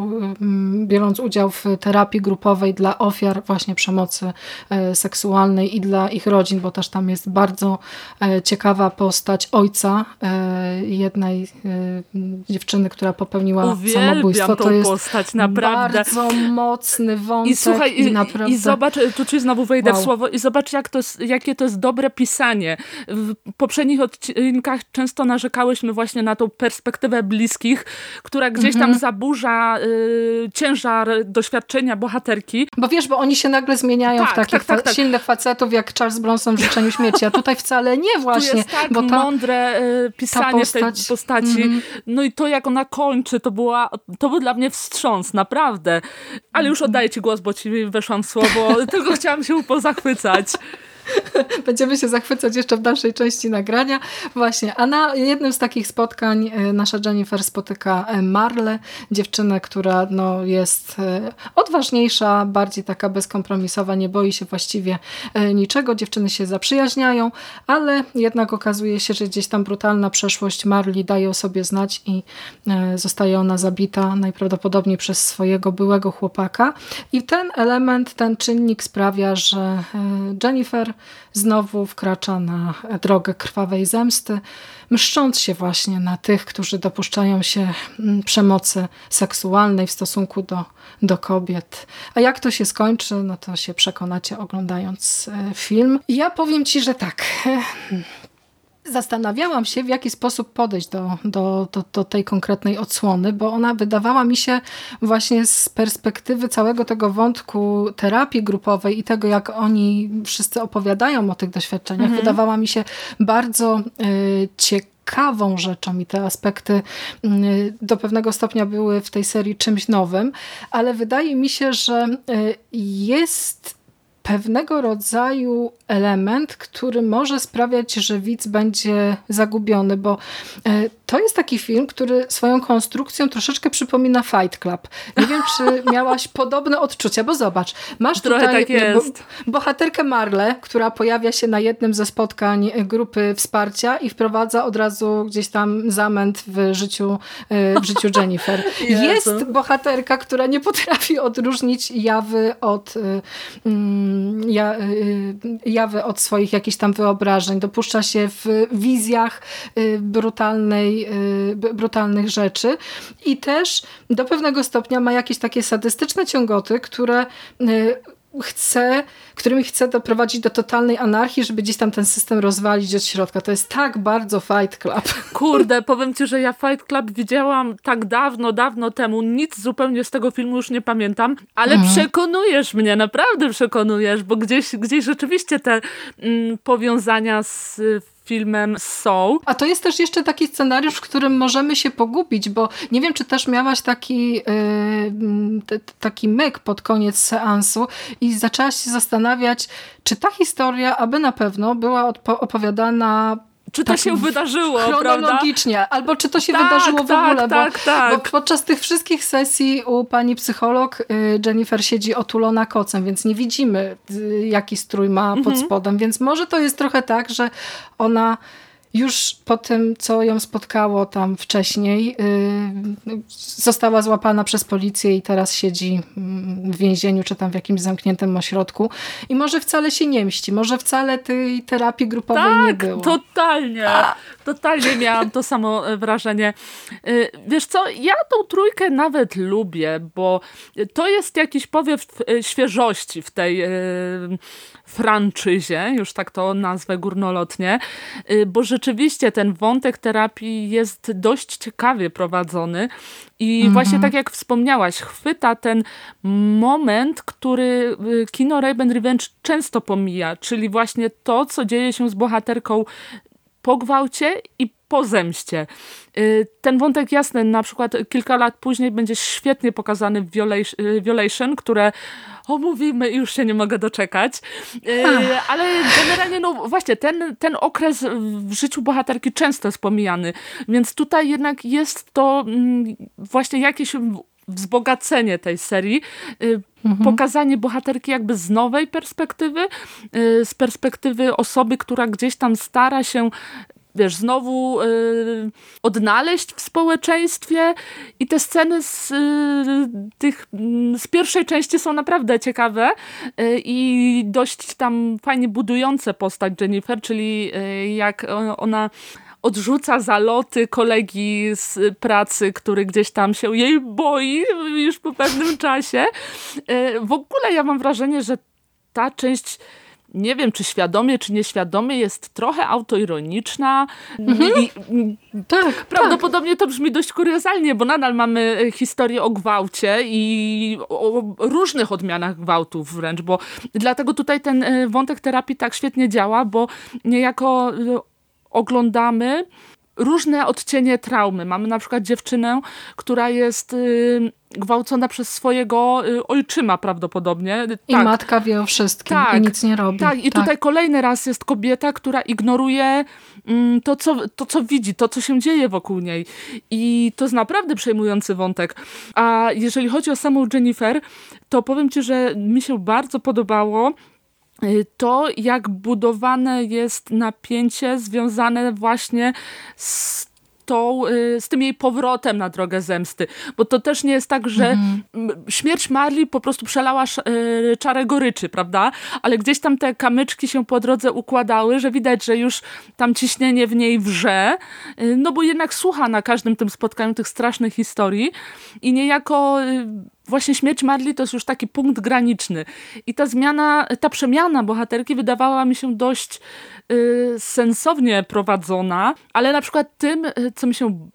biorąc udział w terapii grupowej dla ofiar właśnie przemocy y, seksualnej i dla ich rodzin, bo też tam jest bardzo ciekawa postać ojca e, jednej e, dziewczyny, która popełniła Uwielbiam samobójstwo. To jest postać, naprawdę. bardzo mocny wątek. I słuchaj, i, naprawdę... i zobacz, tu ci znowu wejdę wow. w słowo, i zobacz jak to jest, jakie to jest dobre pisanie. W poprzednich odcinkach często narzekałyśmy właśnie na tą perspektywę bliskich, która gdzieś tam mhm. zaburza y, ciężar doświadczenia bohaterki. Bo wiesz, bo oni się nagle zmieniają tak, w takich tak, tak, tak, silnych facetów, jak Charles Bronson w Życzeniu Śmierci, a tutaj wcale ale nie właśnie. Tu jest tak bo ta, mądre y, pisanie postać, tej postaci. Mm. No i to, jak ona kończy, to, była, to był dla mnie wstrząs, naprawdę. Ale już oddaję ci głos, bo ci weszłam w słowo, tylko chciałam się pozachwycać. Będziemy się zachwycać jeszcze w dalszej części nagrania. Właśnie, a na jednym z takich spotkań e, nasza Jennifer spotyka e, Marle, dziewczynę, która no, jest e, odważniejsza, bardziej taka bezkompromisowa, nie boi się właściwie niczego. Dziewczyny się zaprzyjaźniają, ale jednak okazuje się, że gdzieś tam brutalna przeszłość Marli daje o sobie znać i zostaje ona zabita najprawdopodobniej przez swojego byłego chłopaka. I ten element, ten czynnik sprawia, że Jennifer znowu wkracza na drogę krwawej zemsty, mszcząc się właśnie na tych, którzy dopuszczają się mm, przemocy seksualnej w stosunku do, do kobiet. A jak to się skończy, no to się przekonacie oglądając e, film. Ja powiem Ci, że tak zastanawiałam się, w jaki sposób podejść do, do, do, do, tej konkretnej odsłony, bo ona wydawała mi się właśnie z perspektywy całego tego wątku terapii grupowej i tego, jak oni wszyscy opowiadają o tych doświadczeniach, mhm. wydawała mi się bardzo y, ciekawą rzeczą i te aspekty y, do pewnego stopnia były w tej serii czymś nowym, ale wydaje mi się, że y, jest pewnego rodzaju element, który może sprawiać, że widz będzie zagubiony, bo e, to jest taki film, który swoją konstrukcją troszeczkę przypomina Fight Club. Nie wiem, czy miałaś podobne odczucia, bo zobacz, masz Trochę tutaj tak bo, bohaterkę Marle, która pojawia się na jednym ze spotkań grupy wsparcia i wprowadza od razu gdzieś tam zamęt w życiu, e, w życiu Jennifer. jest bohaterka, która nie potrafi odróżnić jawy od um, ja, jawy od swoich jakichś tam wyobrażeń. Dopuszcza się w wizjach y, brutalnej, y, brutalnych rzeczy i też do pewnego stopnia ma jakieś takie sadystyczne ciągoty, które y, chce, którymi chce doprowadzić do totalnej anarchii, żeby gdzieś tam ten system rozwalić od środka. To jest tak bardzo Fight Club. Kurde, powiem ci, że ja Fight Club widziałam tak dawno, dawno temu. Nic zupełnie z tego filmu już nie pamiętam, ale mhm. przekonujesz mnie, naprawdę przekonujesz, bo gdzieś, gdzieś rzeczywiście te mm, powiązania z filmem są. A to jest też jeszcze taki scenariusz, w którym możemy się pogubić, bo nie wiem, czy też miałaś taki, yy, taki myk pod koniec seansu i zaczęłaś się zastanawiać, czy ta historia, aby na pewno była opowiadana czy to tak się wydarzyło, chronologicznie, prawda? albo czy to się tak, wydarzyło w tak, ogóle, tak, bo, tak. bo podczas tych wszystkich sesji u pani psycholog y, Jennifer siedzi otulona kocem, więc nie widzimy y, jaki strój ma pod mhm. spodem, więc może to jest trochę tak, że ona już po tym, co ją spotkało tam wcześniej, yy, została złapana przez policję i teraz siedzi mm, w więzieniu, czy tam w jakimś zamkniętym ośrodku. I może wcale się nie mści, może wcale tej terapii grupowej tak, nie było. totalnie. A. Totalnie miałam to samo e, wrażenie. Yy, wiesz co, ja tą trójkę nawet lubię, bo to jest jakiś powiew e, świeżości w tej yy, franczyzie, już tak to nazwę górnolotnie, bo rzeczywiście rzeczywiście ten wątek terapii jest dość ciekawie prowadzony i mhm. właśnie tak jak wspomniałaś, chwyta ten moment, który y, kino Raven Revenge często pomija, czyli właśnie to, co dzieje się z bohaterką po gwałcie i po zemście. Y, ten wątek jasny, na przykład kilka lat później będzie świetnie pokazany w y, Violation, które omówimy i już się nie mogę doczekać. Y, ale generalnie, no właśnie, ten, ten okres w życiu bohaterki często jest pomijany, więc tutaj jednak jest to mm, właśnie jakieś wzbogacenie tej serii, mhm. pokazanie bohaterki jakby z nowej perspektywy, z perspektywy osoby, która gdzieś tam stara się wiesz, znowu y, odnaleźć w społeczeństwie i te sceny z, y, tych, mm, z pierwszej części są naprawdę ciekawe y, i dość tam fajnie budujące postać Jennifer, czyli y, jak ona odrzuca zaloty kolegi z pracy, który gdzieś tam się jej boi już po pewnym czasie. Y, w ogóle ja mam wrażenie, że ta część nie wiem, czy świadomie, czy nieświadomie jest trochę autoironiczna. Mhm. I, tak, prawdopodobnie tak. to brzmi dość kuriozalnie, bo nadal mamy e, historię o gwałcie i o różnych odmianach gwałtów wręcz, bo dlatego tutaj ten e, wątek terapii tak świetnie działa, bo niejako e, oglądamy różne odcienie traumy. Mamy na przykład dziewczynę, która jest y, gwałcona przez swojego y, ojczyma prawdopodobnie. I tak. matka wie o wszystkim tak, i nic nie robi. Tak, i tak. tutaj kolejny raz jest kobieta, która ignoruje mm, to, co, to, co widzi, to, co się dzieje wokół niej. I to jest naprawdę przejmujący wątek. A jeżeli chodzi o samą Jennifer, to powiem ci, że mi się bardzo podobało Y, to, jak budowane jest napięcie związane właśnie z tą, y, z tym jej powrotem na drogę zemsty. Bo to też nie jest tak, że mhm. śmierć Marli po prostu przelała y, czarę goryczy, prawda? Ale gdzieś tam te kamyczki się po drodze układały, że widać, że już tam ciśnienie w niej wrze, no bo jednak słucha na każdym tym spotkaniu tych strasznych historii i niejako właśnie śmierć Marli to jest już taki punkt graniczny. I ta zmiana, ta przemiana bohaterki wydawała mi się dość y, sensownie prowadzona, ale na przykład tym, y, co mi się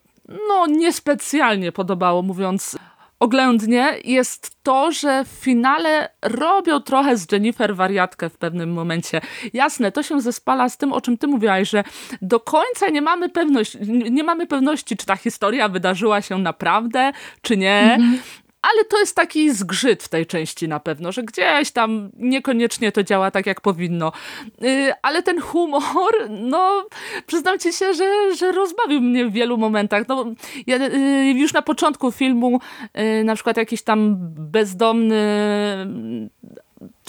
no niespecjalnie podobało, mówiąc oględnie, jest to, że w finale robią trochę z Jennifer wariatkę w pewnym momencie. Jasne, to się zespala z tym, o czym ty mówiłaś, że do końca nie mamy pewności, nie mamy pewności, czy ta historia wydarzyła się naprawdę, czy nie. -hmm. Ale to jest taki zgrzyt w tej części na pewno, że gdzieś tam niekoniecznie to działa tak, jak powinno. Yy, ale ten humor, no przyznam ci się, że, że rozbawił mnie w wielu momentach. No, ja, yy, już na początku filmu yy, na przykład jakiś tam bezdomny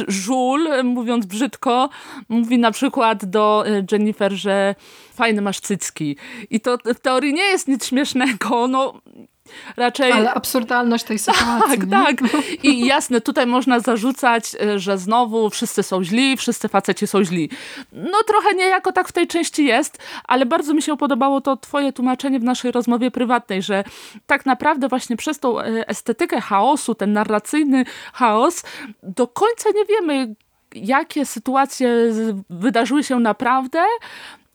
żul, mówiąc brzydko, mówi na przykład do Jennifer, że fajny masz cycki. I to w teorii nie jest nic śmiesznego, no raczej... Ale absurdalność tej sytuacji. Tak, tak. I jasne, tutaj można zarzucać, e, że znowu wszyscy są źli, wszyscy faceci są źli. No trochę niejako tak w tej części jest, ale bardzo mi się podobało to twoje tłumaczenie w naszej rozmowie prywatnej, że tak naprawdę właśnie przez tą e, estetykę chaosu, ten narracyjny chaos, do końca nie wiemy, jakie sytuacje wydarzyły się naprawdę,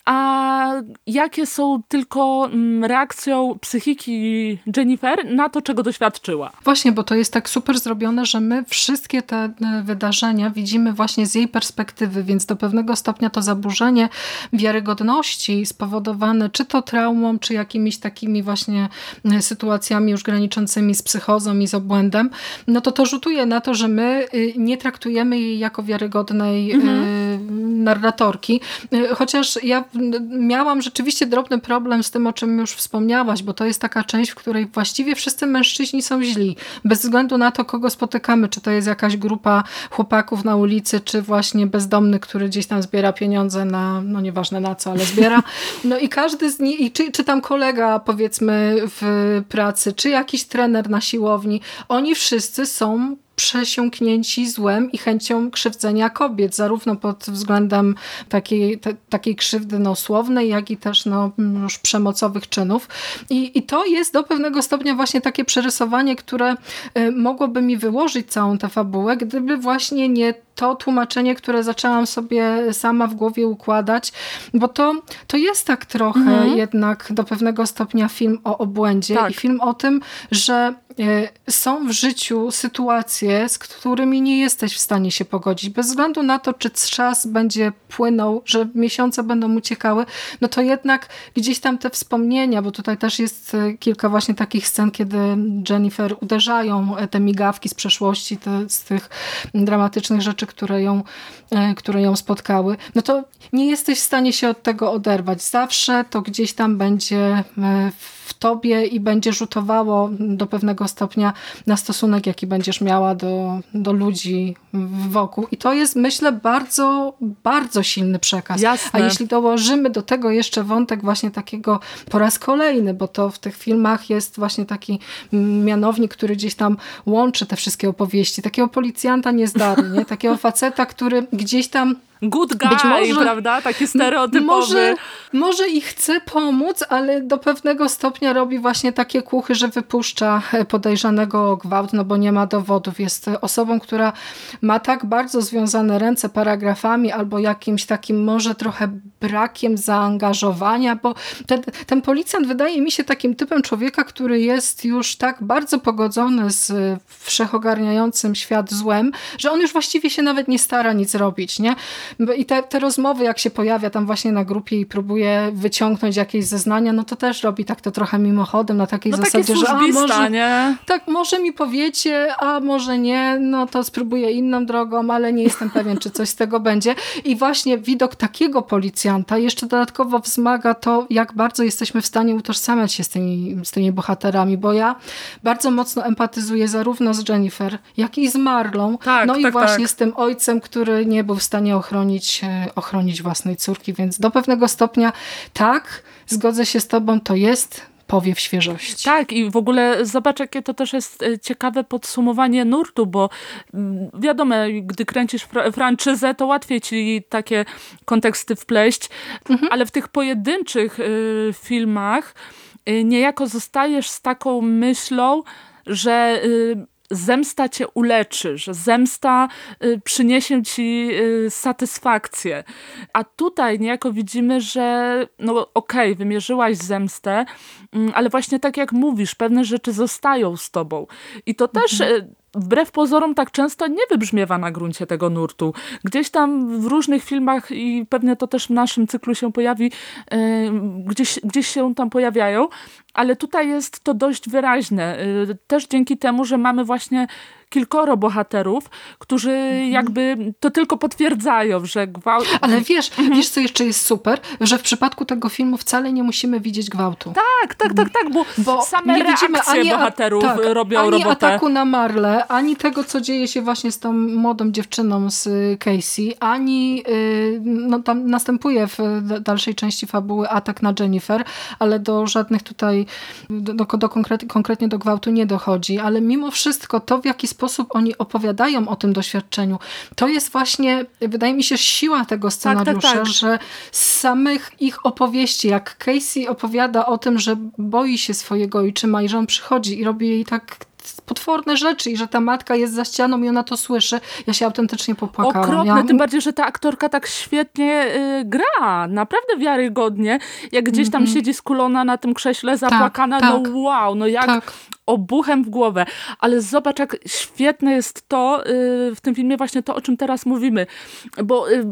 a jakie są tylko mm, reakcją psychiki Jennifer na to, czego doświadczyła. Właśnie, bo to jest tak super zrobione, że my wszystkie te e, wydarzenia widzimy właśnie z jej perspektywy, więc do pewnego stopnia to zaburzenie wiarygodności spowodowane czy to traumą, czy jakimiś takimi właśnie e, sytuacjami już graniczącymi z psychozą i z obłędem, no to to rzutuje na to, że my y, nie traktujemy jej jako wiarygodnej mhm. narratorki. Y, chociaż ja miałam rzeczywiście drobny problem z tym, o czym już wspomniałaś, bo to jest taka część, w której właściwie wszyscy mężczyźni są źli. Bez względu na to, kogo spotykamy, czy to jest jakaś grupa chłopaków na ulicy, czy właśnie bezdomny, który gdzieś tam zbiera pieniądze na, no nieważne na co, ale zbiera. No i każdy z nich, czy, czy tam kolega powiedzmy w pracy, czy jakiś trener na siłowni, oni wszyscy są przesiąknięci złem i chęcią krzywdzenia kobiet, zarówno pod względem takiej, te, takiej krzywdy no, słownej, jak i też no, już przemocowych czynów. I, I to jest do pewnego stopnia właśnie takie przerysowanie, które y, mogłoby mi wyłożyć całą tę fabułę, gdyby właśnie nie to tłumaczenie, które zaczęłam sobie sama w głowie układać, bo to, to jest tak trochę mhm. jednak do pewnego stopnia film o obłędzie tak. i film o tym, że są w życiu sytuacje, z którymi nie jesteś w stanie się pogodzić. Bez względu na to, czy czas będzie płynął, że miesiące będą uciekały, no to jednak gdzieś tam te wspomnienia, bo tutaj też jest e, kilka właśnie takich scen, kiedy Jennifer uderzają te migawki z przeszłości, te, z tych dramatycznych rzeczy, które ją, e, które ją spotkały, no to nie jesteś w stanie się od tego oderwać. Zawsze to gdzieś tam będzie e, w tobie i będzie rzutowało do pewnego stopnia na stosunek, jaki będziesz miała do, do ludzi wokół. I to jest, myślę, bardzo, bardzo silny przekaz. Jasne. A jeśli dołożymy do tego jeszcze wątek właśnie takiego po raz kolejny, bo to w tych filmach jest właśnie taki mianownik, który gdzieś tam łączy te wszystkie opowieści. Takiego policjanta niezdarnie, takiego faceta, który gdzieś tam good guy, Być może, prawda? Taki stereotypowy. Może, może i chce pomóc, ale do pewnego stopnia robi właśnie takie kuchy, że wypuszcza podejrzanego o gwałt, no bo nie ma dowodów. Jest osobą, która ma tak bardzo związane ręce paragrafami albo jakimś takim może trochę brakiem zaangażowania, bo ten, ten policjant wydaje mi się takim typem człowieka, który jest już tak bardzo pogodzony z wszechogarniającym świat złem, że on już właściwie się nawet nie stara nic robić, nie? I te, te rozmowy, jak się pojawia tam właśnie na grupie i próbuje wyciągnąć jakieś zeznania, no to też robi tak to trochę mimochodem, na takiej no zasadzie, że a może, nie? tak, może mi powiecie, a może nie, no to spróbuję inną drogą, ale nie jestem pewien, czy coś z tego będzie. I właśnie widok takiego policjanta jeszcze dodatkowo wzmaga to, jak bardzo jesteśmy w stanie utożsamiać się z tymi, z tymi bohaterami, bo ja bardzo mocno empatyzuję zarówno z Jennifer, jak i z Marlą, tak, no tak, i właśnie tak. z tym ojcem, który nie był w stanie ochronić ochronić, e, ochronić własnej córki, więc do pewnego stopnia tak, zgodzę się z tobą, to jest powiew świeżości. Tak i w ogóle zobacz, jakie to też jest e, ciekawe podsumowanie nurtu, bo mm, wiadomo, gdy kręcisz fr franczyzę, to łatwiej ci takie konteksty wpleść, mhm. ale w tych pojedynczych y, filmach y, niejako zostajesz z taką myślą, że y, zemsta cię uleczy, że zemsta y, przyniesie ci y, satysfakcję. A tutaj niejako widzimy, że no okej, okay, wymierzyłaś zemstę, mm, ale właśnie tak jak mówisz, pewne rzeczy zostają z tobą. I to mhm. też y, wbrew pozorom tak często nie wybrzmiewa na gruncie tego nurtu. Gdzieś tam w różnych filmach i pewnie to też w naszym cyklu się pojawi, gdzieś, gdzieś się tam pojawiają, ale tutaj jest to dość wyraźne. Też dzięki temu, że mamy właśnie kilkoro bohaterów, którzy mhm. jakby to tylko potwierdzają, że gwałt... Ale wiesz, mhm. wiesz co jeszcze jest super? Że w przypadku tego filmu wcale nie musimy widzieć gwałtu. Tak, tak, tak, tak, bo, bo same nie widzimy ani bohaterów tak, robią ani robotę. ataku na Marle, ani tego, co dzieje się właśnie z tą młodą dziewczyną z y, Casey, ani y, no, tam następuje w dalszej części fabuły atak na Jennifer, ale do żadnych tutaj, do, do, do konkret, konkretnie do gwałtu nie dochodzi, ale mimo wszystko to, w jaki sposób oni opowiadają o tym doświadczeniu, to jest właśnie, wydaje mi się, siła tego scenariusza, tak, tak, tak. że z samych ich opowieści, jak Casey opowiada o tym, że boi się swojego ojczyma i że on przychodzi i robi jej tak potworne rzeczy i że ta matka jest za ścianą i ona to słyszy. Ja się autentycznie popłakałam. Okropne, ja... tym bardziej, że ta aktorka tak świetnie y, gra. Naprawdę wiarygodnie. Jak gdzieś tam mm -hmm. siedzi skulona na tym krześle, zapłakana, tak, no tak, wow, no jak tak. obuchem w głowę. Ale zobacz, jak świetne jest to y, w tym filmie właśnie to, o czym teraz mówimy. Bo y,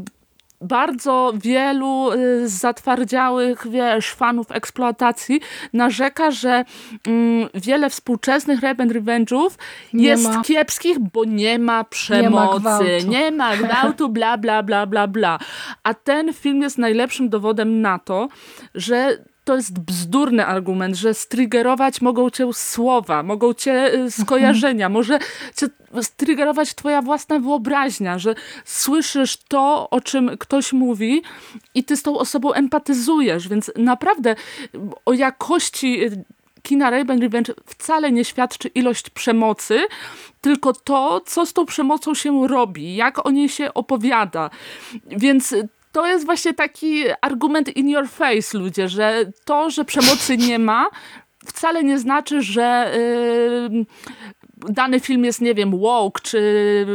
bardzo wielu y, zatwardziałych, wiesz, fanów eksploatacji narzeka, że mm, wiele współczesnych rape revenge'ów jest ma. kiepskich, bo nie ma przemocy, nie ma gwałtu bla, bla, bla, bla, bla. A ten film jest najlepszym dowodem na to, że to jest bzdurny argument, że striggerować mogą cię słowa, mogą cię y, skojarzenia, może cię striggerować twoja własna wyobraźnia, że słyszysz to, o czym ktoś mówi i ty z tą osobą empatyzujesz, więc naprawdę o jakości y, kina Raven Revenge wcale nie świadczy ilość przemocy, tylko to, co z tą przemocą się robi, jak o niej się opowiada. Więc to jest właśnie taki argument in your face, ludzie, że to, że przemocy nie ma, wcale nie znaczy, że yy, dany film jest, nie wiem, woke, czy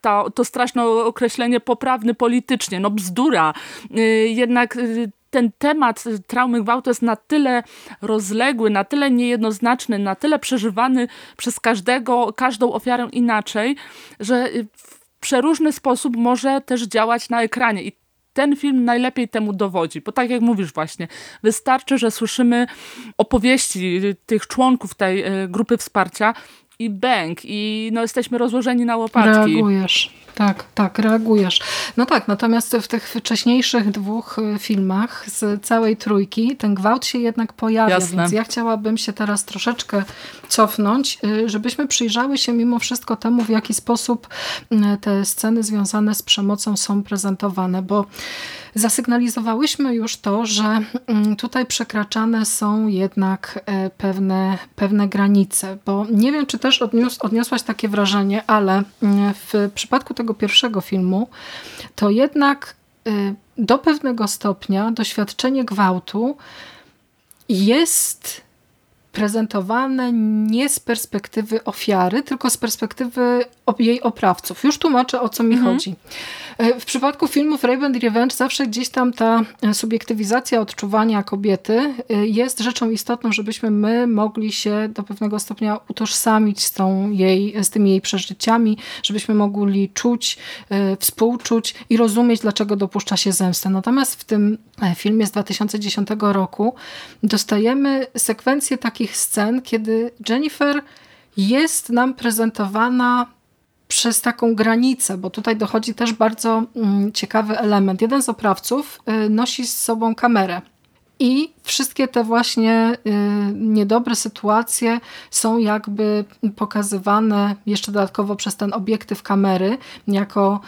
to, to straszne określenie poprawny politycznie. No bzdura. Yy, jednak yy, ten temat traumy gwałtu jest na tyle rozległy, na tyle niejednoznaczny, na tyle przeżywany przez każdego, każdą ofiarę inaczej, że w przeróżny sposób może też działać na ekranie. I ten film najlepiej temu dowodzi, bo tak jak mówisz właśnie, wystarczy, że słyszymy opowieści tych członków tej e, grupy wsparcia i bęk i no jesteśmy rozłożeni na łopatki. Reagujesz. Tak, tak, reagujesz. No tak, natomiast w tych wcześniejszych dwóch y, filmach z całej trójki ten gwałt się jednak pojawia, Jasne. więc ja chciałabym się teraz troszeczkę cofnąć, y, żebyśmy przyjrzały się mimo wszystko temu, w jaki sposób y, te sceny związane z przemocą są prezentowane, bo zasygnalizowałyśmy już to, że mm, tutaj przekraczane są jednak pewne, pewne granice, bo nie wiem, czy też odnios odniosłaś takie wrażenie, ale w przypadku tego pierwszego filmu, to jednak y, do pewnego stopnia doświadczenie gwałtu jest prezentowane nie z perspektywy ofiary, tylko z perspektywy jej oprawców. Już tłumaczę, o co mi mhm. chodzi. E, w przypadku filmów Rape and Revenge zawsze gdzieś tam ta e, subiektywizacja odczuwania kobiety e, jest rzeczą istotną, żebyśmy my mogli się do pewnego stopnia utożsamić z, tą jej, z tymi jej przeżyciami, żebyśmy mogli czuć, współczuć i rozumieć, dlaczego dopuszcza się zemstę. Natomiast w tym filmie z 2010 roku dostajemy sekwencję takich scen, kiedy Jennifer jest nam prezentowana przez taką granicę, bo tutaj dochodzi też bardzo mm, ciekawy element. Jeden z oprawców y, nosi z sobą kamerę. I wszystkie te właśnie y, niedobre sytuacje są jakby pokazywane jeszcze dodatkowo przez ten obiektyw kamery jako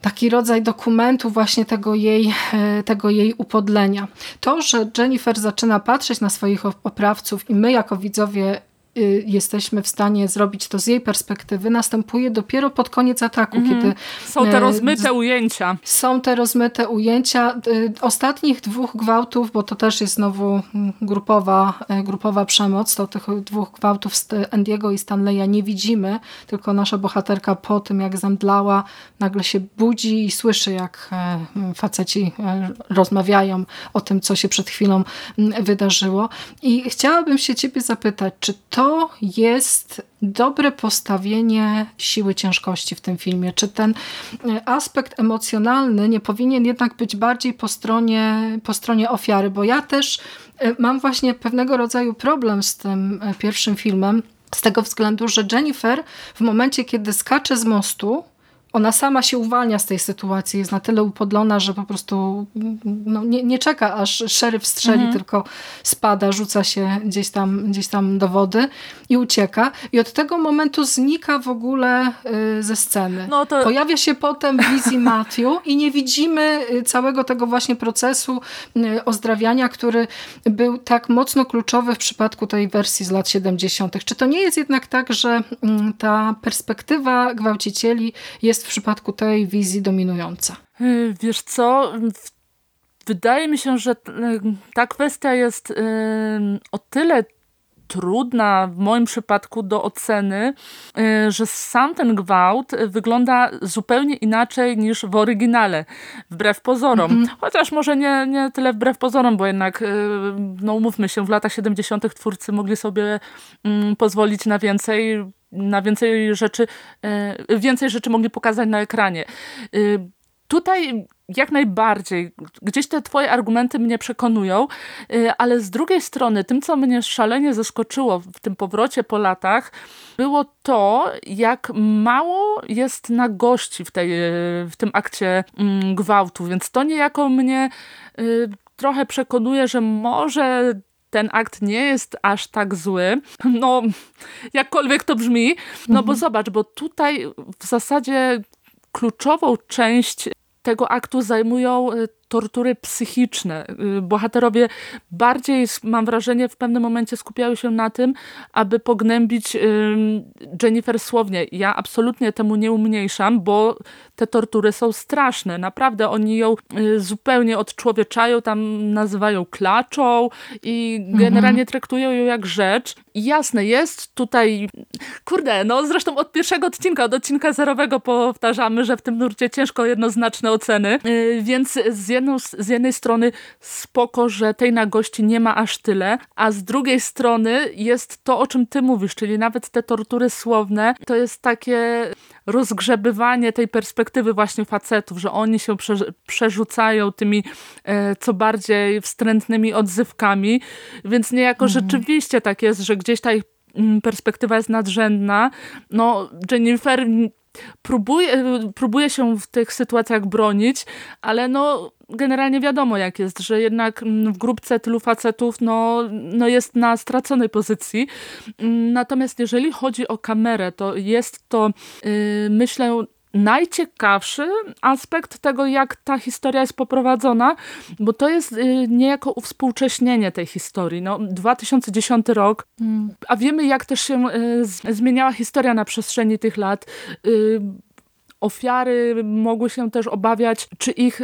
taki rodzaj dokumentu właśnie tego jej, y, tego jej upodlenia. To, że Jennifer zaczyna patrzeć na swoich oprawców i my jako widzowie jesteśmy w stanie zrobić to z jej perspektywy, następuje dopiero pod koniec ataku, mm kiedy... Są te e, rozmyte ujęcia. Są te rozmyte ujęcia. Y, ostatnich dwóch gwałtów, bo to też jest znowu grupowa, e, grupowa przemoc, to tych dwóch gwałtów Andiego i Stanleya nie widzimy, tylko nasza bohaterka po tym, jak zemdlała, nagle się budzi i słyszy, jak faceci rozmawiają o tym, co się przed chwilą wydarzyło. I chciałabym się ciebie zapytać, czy to to jest dobre postawienie siły ciężkości w tym filmie. Czy ten e, aspekt emocjonalny nie powinien jednak być bardziej po stronie, po stronie ofiary? Bo ja też e, mam właśnie pewnego rodzaju problem z tym e, pierwszym filmem, z tego względu, że Jennifer w momencie, kiedy skacze z mostu, ona sama się uwalnia z tej sytuacji, jest na tyle upodlona, że po prostu no, nie, nie czeka, aż szeryf strzeli, mhm. tylko spada, rzuca się gdzieś tam, gdzieś tam do wody i ucieka. I od tego momentu znika w ogóle y, ze sceny. No to... Pojawia się potem w wizji Matthew i nie widzimy y, całego tego właśnie procesu y, ozdrawiania, który był tak mocno kluczowy w przypadku tej wersji z lat 70. Czy to nie jest jednak tak, że mm, ta perspektywa gwałcicieli jest jest w przypadku tej wizji dominująca? Y, wiesz co, wydaje mi się, że ta kwestia jest o tyle trudna w moim przypadku do oceny, że sam ten gwałt wygląda zupełnie inaczej niż w oryginale, wbrew pozorom. Mm -hmm. Chociaż może nie, nie tyle wbrew pozorom, bo jednak, no umówmy się, w latach 70. twórcy mogli sobie mm, pozwolić na więcej, na więcej rzeczy, e, więcej rzeczy mogli pokazać na ekranie. E, tutaj jak najbardziej. Gdzieś te twoje argumenty mnie przekonują, y, ale z drugiej strony tym, co mnie szalenie zaskoczyło w tym powrocie po latach, było to, jak mało jest na gości w, tej, w tym akcie mm, gwałtu, więc to niejako mnie trochę przekonuje, że może ten akt nie jest aż tak zły. No, jakkolwiek to brzmi. No bo mhm. zobacz, bo tutaj w zasadzie kluczową część tego aktu zajmują y, tortury psychiczne. Y, bohaterowie bardziej, mam wrażenie, w pewnym momencie skupiały się na tym, aby pognębić Jennifer słownie. Ja absolutnie temu nie umniejszam, bo te tortury są straszne. Naprawdę oni ją y, zupełnie odczłowieczają, tam nazywają klaczą i mhm. generalnie traktują ją jak rzecz. I jasne, jest tutaj, kurde, no zresztą od pierwszego odcinka, od odcinka zerowego powtarzamy, że w tym nurcie ciężko jednoznaczne oceny, y, więc z jedną, z jednej strony spoko, że tej nagości nie ma aż tyle, a z drugiej strony jest to, o czym ty mówisz, czyli nawet te tortury słowne, to jest takie rozgrzebywanie tej perspektywy właśnie facetów, że oni się przerzucają tymi e, co bardziej wstrętnymi odzywkami, więc niejako mhm. rzeczywiście tak jest, że gdzieś ta ich mm, perspektywa jest nadrzędna. No, Jennifer próbuje, próbuje się w tych sytuacjach bronić, ale no generalnie wiadomo jak jest, że jednak w grupce tylu facetów no, no jest na straconej pozycji. Natomiast jeżeli chodzi o kamerę, to jest to yy, myślę najciekawszy aspekt tego, jak ta historia jest poprowadzona, bo to jest y, niejako uwspółcześnienie tej historii. No, 2010 rok, a wiemy jak też się y, zmieniała historia na przestrzeni tych lat y, ofiary mogły się też obawiać, czy ich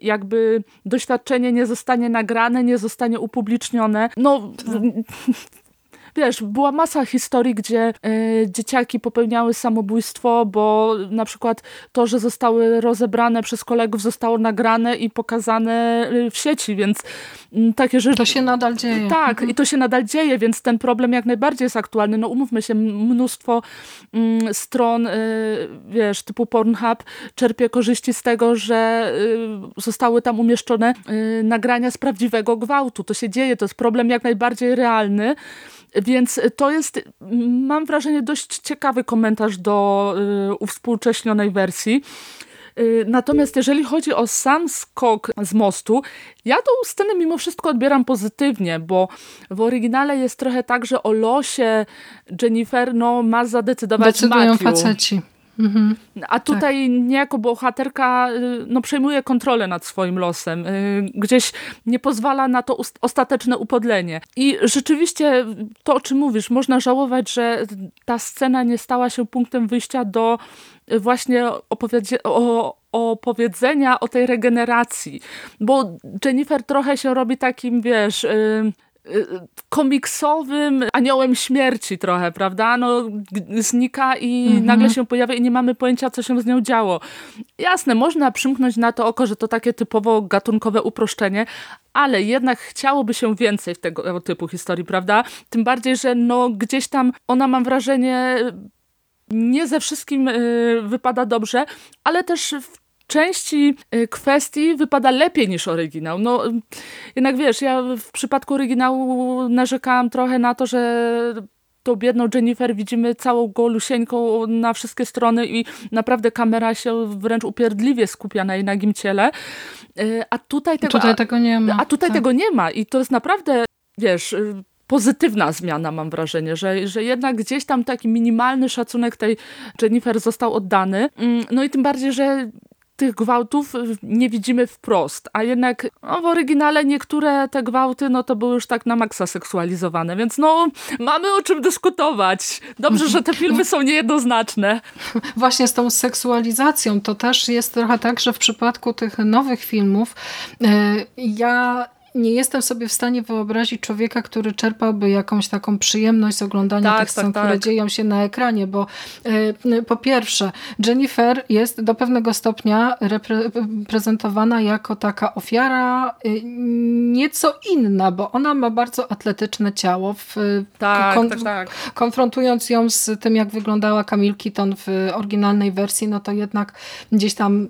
jakby doświadczenie nie zostanie nagrane, nie zostanie upublicznione. No, tak wiesz, była masa historii, gdzie y, dzieciaki popełniały samobójstwo, bo na przykład to, że zostały rozebrane przez kolegów, zostało nagrane i pokazane e, w sieci, więc y, takie rzeczy... To się nadal dzieje. Tak, mhm. i to się nadal dzieje, więc ten problem jak najbardziej jest aktualny. No umówmy się, mnóstwo y, stron, wiesz, typu Pornhub czerpie korzyści z tego, że zostały tam umieszczone nagrania z prawdziwego gwałtu. To się dzieje, to jest problem jak najbardziej realny. Więc to jest, mam wrażenie, dość ciekawy komentarz do y, uwspółcześnionej wersji. Y, natomiast jeżeli chodzi o sam skok z mostu, ja tą scenę mimo wszystko odbieram pozytywnie, bo w oryginale jest trochę tak, że o losie Jennifer no, ma zadecydować Decydują Matthew. faceci. Mhm. A tutaj tak. niejako bohaterka y, no, przejmuje kontrolę nad swoim losem. Y, gdzieś nie pozwala na to ostateczne upodlenie. I rzeczywiście to, o czym mówisz, można żałować, że ta scena nie stała się punktem wyjścia do właśnie opowiedzi o, opowiedzenia o tej regeneracji. Bo Jennifer trochę się robi takim, wiesz... Yy, komiksowym aniołem śmierci trochę, prawda? No, znika i mhm. nagle się pojawia i nie mamy pojęcia, co się z nią działo. Jasne, można przymknąć na to oko, że to takie typowo gatunkowe uproszczenie, ale jednak chciałoby się więcej w tego typu historii, prawda? Tym bardziej, że no gdzieś tam ona, mam wrażenie, nie ze wszystkim y, wypada dobrze, ale też w części y, kwestii wypada lepiej niż oryginał. No, jednak wiesz, ja w przypadku oryginału narzekałam trochę na to, że tą biedną Jennifer widzimy całą golusieńką na wszystkie strony i naprawdę kamera się wręcz upierdliwie skupia na jej nagim ciele. Y, a tutaj tego, tutaj tego nie ma. A tutaj tak. tego nie ma i to jest naprawdę, wiesz y, pozytywna zmiana, mam wrażenie, że, że jednak gdzieś tam taki minimalny szacunek tej Jennifer został oddany. Mm, no i tym bardziej, że tych gwałtów nie widzimy wprost, a jednak no, w oryginale niektóre te gwałty no to były już tak na maksa seksualizowane, więc no mamy o czym dyskutować. Dobrze, że te filmy są niejednoznaczne. Właśnie z tą seksualizacją to też jest trochę tak, że w przypadku tych nowych filmów yy, ja nie jestem sobie w stanie wyobrazić człowieka, który czerpałby jakąś taką przyjemność z oglądania tak, tych scen, tak, tak. które dzieją się na ekranie, bo y, po pierwsze Jennifer jest do pewnego stopnia reprezentowana jako taka ofiara y, nieco inna, bo ona ma bardzo atletyczne ciało. W, tak, kon tak, tak. Konfrontując ją z tym, jak wyglądała Camille Keaton w oryginalnej wersji, no to jednak gdzieś tam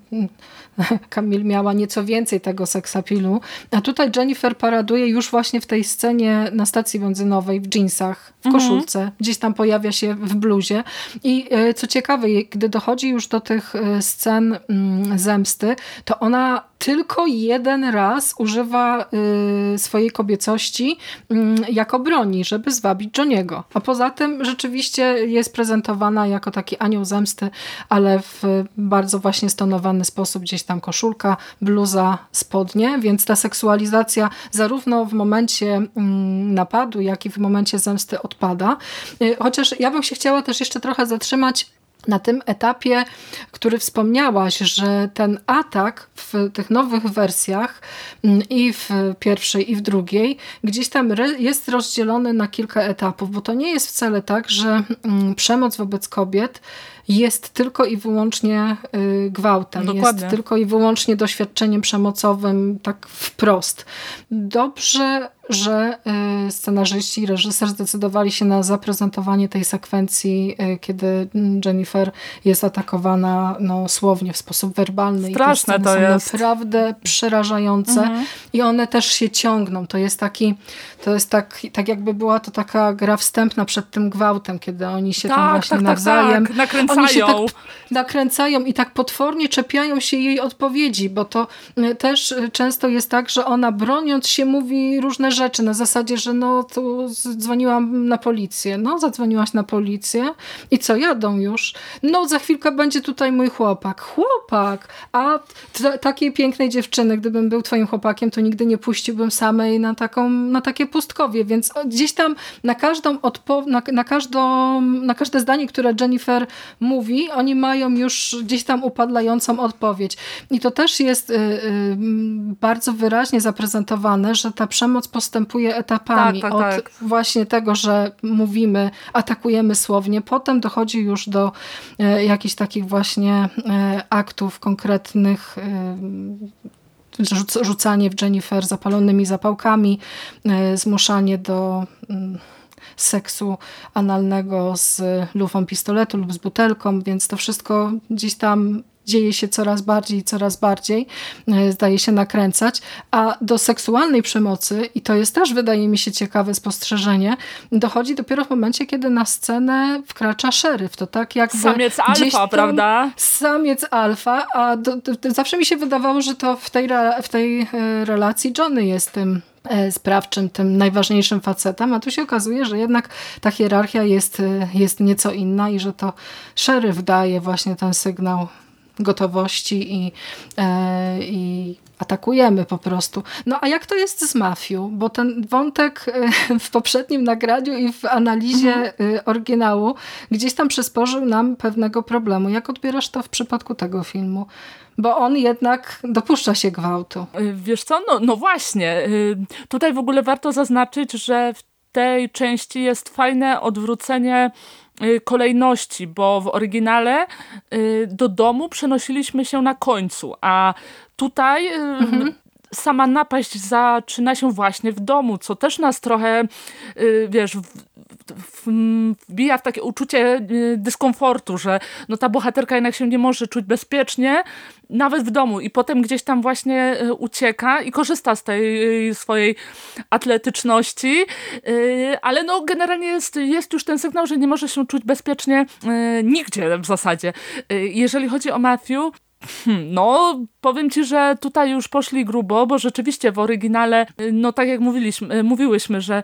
Kamil miała nieco więcej tego seksapilu. A tutaj Jennifer paraduje już właśnie w tej scenie na stacji benzynowej w jeansach, w mhm. koszulce. Mhm. Gdzieś tam pojawia się w bluzie. I e, co ciekawe, gdy dochodzi już do tych e, scen mm, zemsty, to ona tylko jeden raz używa y, swojej kobiecości y, jako broni, żeby zwabić Johniego. A poza tym rzeczywiście jest prezentowana jako taki anioł zemsty, ale w bardzo właśnie stonowany sposób, gdzieś tam koszulka, bluza, spodnie, więc ta seksualizacja zarówno w momencie y, napadu, jak i w momencie zemsty odpada. Y, chociaż ja bym się chciała też jeszcze trochę zatrzymać na tym etapie, który wspomniałaś, że ten atak w tych nowych wersjach mm, i w pierwszej i w drugiej gdzieś tam jest rozdzielony na kilka etapów, bo to nie jest wcale tak, że mm, przemoc wobec kobiet jest tylko i wyłącznie y, gwałtem, Dokładnie. jest tylko i wyłącznie doświadczeniem przemocowym tak wprost. Dobrze że y, scenarzyści i reżyser zdecydowali się na zaprezentowanie tej sekwencji, y, kiedy Jennifer jest atakowana no, słownie, w sposób werbalny. Straszne I to jest. naprawdę przerażające mhm. i one też się ciągną. To jest taki, to jest tak, tak jakby była to taka gra wstępna przed tym gwałtem, kiedy oni się tak, tam właśnie tak, tak nawzajem tak, nakręcają. Oni się tak nakręcają i tak potwornie czepiają się jej odpowiedzi, bo to y, też często jest tak, że ona broniąc się mówi różne rzeczy na zasadzie, że no tu dzwoniłam na policję. No zadzwoniłaś na policję i co, jadą już? No za chwilkę będzie tutaj mój chłopak. Chłopak! A takiej pięknej dziewczyny, gdybym był twoim chłopakiem, to nigdy nie puściłbym samej na, taką, na takie pustkowie, więc gdzieś tam na każdą na, na, każdą, na każde zdanie, które Jennifer mówi, oni mają już gdzieś tam upadlającą odpowiedź. I to też jest y, y, bardzo wyraźnie zaprezentowane, że ta przemoc postępuje etapami. Tak, tak, tak. Od właśnie tego, że mówimy, atakujemy słownie, potem dochodzi już do e, jakichś takich właśnie e, aktów konkretnych, e, rzucanie w Jennifer zapalonymi zapałkami, zmuszanie do mm, seksu analnego z lufą pistoletu lub z butelką, więc to wszystko gdzieś tam dzieje się coraz bardziej i coraz bardziej, e, zdaje się nakręcać, a do seksualnej przemocy, i to jest też wydaje mi się ciekawe spostrzeżenie, dochodzi dopiero w momencie, kiedy na scenę wkracza szeryf. To tak jak Samiec alfa, prawda? Samiec alfa, a do, do, do, zawsze mi się wydawało, że to w tej, w tej e, relacji Johnny jest tym e, sprawczym, tym najważniejszym facetem, a tu się okazuje, że jednak ta hierarchia jest, jest nieco inna i że to szeryf daje właśnie ten sygnał gotowości i, e, i atakujemy po prostu. No a jak to jest z mafią? Bo ten wątek e, w poprzednim nagraniu i w analizie mhm. E, oryginału gdzieś tam przysporzył nam pewnego problemu. Jak odbierasz to w przypadku tego filmu? Bo on jednak dopuszcza się gwałtu. Wiesz co, no, no właśnie. Tutaj w ogóle warto zaznaczyć, że w tej części jest fajne odwrócenie kolejności, bo w oryginale y, do domu przenosiliśmy się na końcu, a tutaj y, mhm. sama napaść zaczyna się właśnie w domu, co też nas trochę, wiesz, wbija w takie uczucie dyskomfortu, że no ta bohaterka jednak się nie może czuć bezpiecznie, nawet w domu i potem gdzieś tam właśnie e, ucieka i korzysta z tej e, swojej atletyczności, e, ale no generalnie jest, jest już ten sygnał, że nie może się czuć bezpiecznie nigdzie w zasadzie. Jeżeli chodzi o Matthew, hmm, no, powiem ci, że tutaj już poszli grubo, bo rzeczywiście w oryginale, no tak jak mówiliśmy, mówiłyśmy, że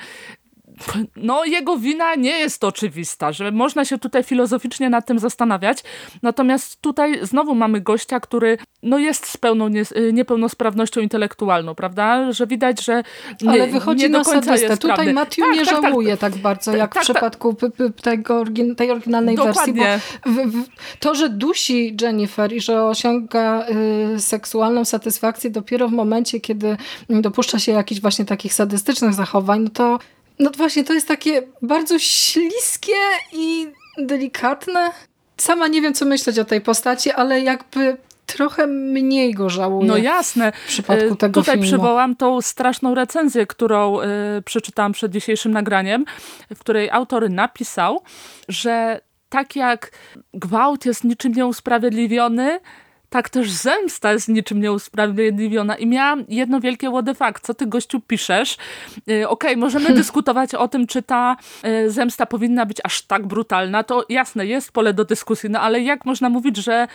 no jego wina nie jest oczywista, że można się tutaj filozoficznie nad tym zastanawiać. Natomiast tutaj znowu mamy gościa, który no jest z pełną nie, niepełnosprawnością intelektualną, prawda? Że widać, że nie, Ale wychodzi nie do końca sadystę. jest Tutaj prawdy. Matthew tak, nie tak, tak. żałuje tak, bardzo, jak tak, w przypadku tego, tej oryginalnej Dokładnie. wersji, bo w, w, to, że dusi Jennifer i że osiąga y, seksualną satysfakcję dopiero w momencie, kiedy dopuszcza się jakichś właśnie takich sadystycznych zachowań, no to no właśnie to jest takie bardzo śliskie i delikatne. Sama nie wiem, co myśleć o tej postaci, ale jakby trochę mniej go żałuję. No jasne. W przypadku tego Tutaj filmu. przywołam tą straszną recenzję, którą y, przeczytałam przed dzisiejszym nagraniem, w której autor napisał, że tak jak gwałt jest niczym nieusprawiedliwiony, tak też zemsta jest niczym nieusprawiedliwiona. I miałam jedno wielkie what the fuck, co ty gościu piszesz? Yy, Okej, okay, możemy dyskutować o tym, czy ta y, zemsta powinna być aż tak brutalna. To jasne, jest pole do dyskusji, no ale jak można mówić, że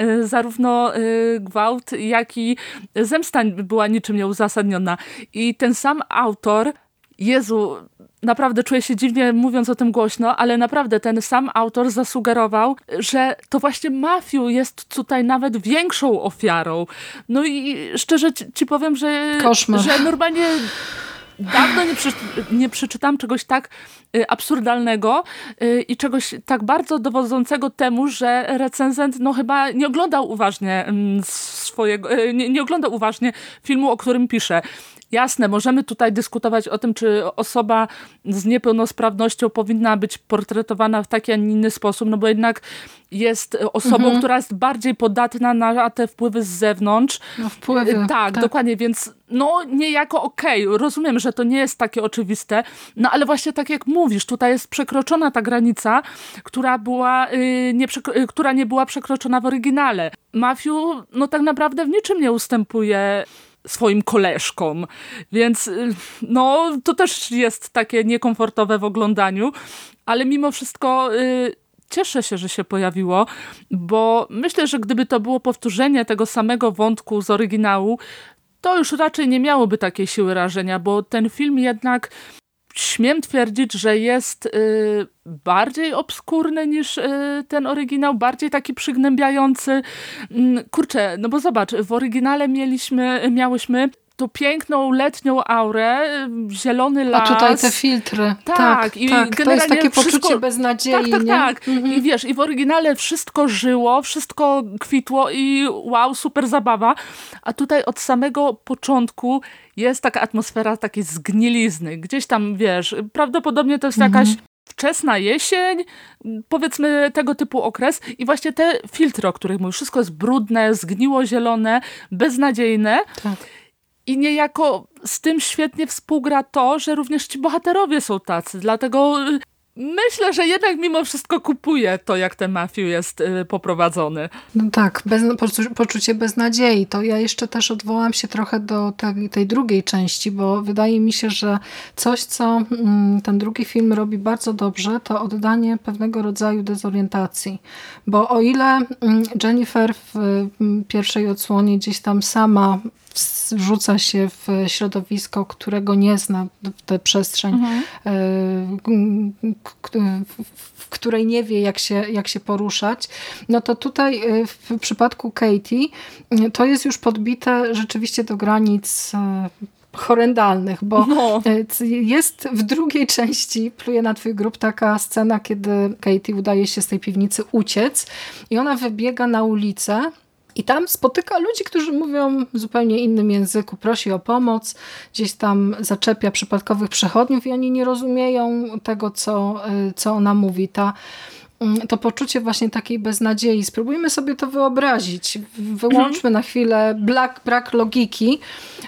y, zarówno y, gwałt, jak i zemsta była niczym nieuzasadniona. I ten sam autor, Jezu, naprawdę czuję się dziwnie mówiąc o tym głośno, ale naprawdę ten sam autor zasugerował, że to właśnie Matthew jest tutaj nawet większą ofiarą. No i szczerze ci, ci powiem, że, Koszmar. że normalnie dawno nie, przy, nie przeczytam czegoś tak y, absurdalnego y, i czegoś tak bardzo dowodzącego temu, że recenzent no chyba nie oglądał uważnie mm, swojego, y, nie, nie oglądał uważnie filmu, o którym pisze. Jasne, możemy tutaj dyskutować o tym, czy osoba z niepełnosprawnością powinna być portretowana w taki, a nie inny sposób, no bo jednak jest osobą, Mhm. która jest bardziej podatna na te wpływy z zewnątrz. No, wpływy, tak, tak. dokładnie, więc no niejako okej, rozumiem, że to nie jest takie oczywiste, no ale właśnie tak jak mówisz, tutaj jest przekroczona ta granica, która była, y, nie, y, która nie była przekroczona w oryginale. Matthew, no tak naprawdę w niczym nie ustępuje swoim koleżkom, więc y, no to też jest takie niekomfortowe w oglądaniu, ale mimo wszystko y, cieszę się, że się pojawiło, bo myślę, że gdyby to było powtórzenie tego samego wątku z oryginału, to już raczej nie miałoby takiej siły rażenia, bo ten film jednak śmiem twierdzić, że jest y, bardziej obskurny niż y, ten oryginał, bardziej taki przygnębiający. Mm, kurczę, no bo zobacz, w oryginale mieliśmy, miałyśmy tą piękną letnią aurę, y, zielony A las. tutaj te filtry. Tak, Tak, i tak. To jest takie poczucie wszystko- beznadziei. Tak, tak, nie? tak. Mhm. I wiesz, i w oryginale wszystko żyło, wszystko kwitło i wow, super zabawa. A tutaj od samego początku jest taka atmosfera takiej zgnilizny. Gdzieś tam, wiesz, prawdopodobnie to jest jakaś wczesna jesień, powiedzmy tego typu okres i właśnie te filtry, o których mówisz, wszystko jest brudne, zgniło zielone, beznadziejne. Tak. I niejako z tym świetnie współgra to, że również ci bohaterowie są tacy. Dlatego y, myślę, że jednak mimo wszystko kupuje to, jak ten Matthew jest y, poprowadzony. No tak, bez, poczu- poczucie beznadziei. To ja jeszcze też odwołam się trochę do tej, tej drugiej części, bo wydaje mi się, że coś, co mm, ten drugi film robi bardzo dobrze, to oddanie pewnego rodzaju dezorientacji. Bo o ile mm, Jennifer w pierwszej odsłonie gdzieś tam sama wrzuca się w środowisko, którego nie zna, w tę przestrzeń, e, k- w- której nie wie, jak się, jak się poruszać, no to tutaj e, w przypadku Katie e, to jest już podbite rzeczywiście do granic e, horrendalnych, bo No. e, jest w drugiej części, pluje na twój grób, taka scena, kiedy Katie udaje się z tej piwnicy uciec i ona wybiega na ulicę i tam spotyka ludzi, którzy mówią w zupełnie innym języku, prosi o pomoc, gdzieś tam zaczepia przypadkowych przechodniów i oni nie rozumieją tego, co, y, co ona mówi. Ta, mm, to poczucie właśnie takiej beznadziei. Spróbujmy sobie to wyobrazić. Wyłączmy na chwilę brak, brak logiki,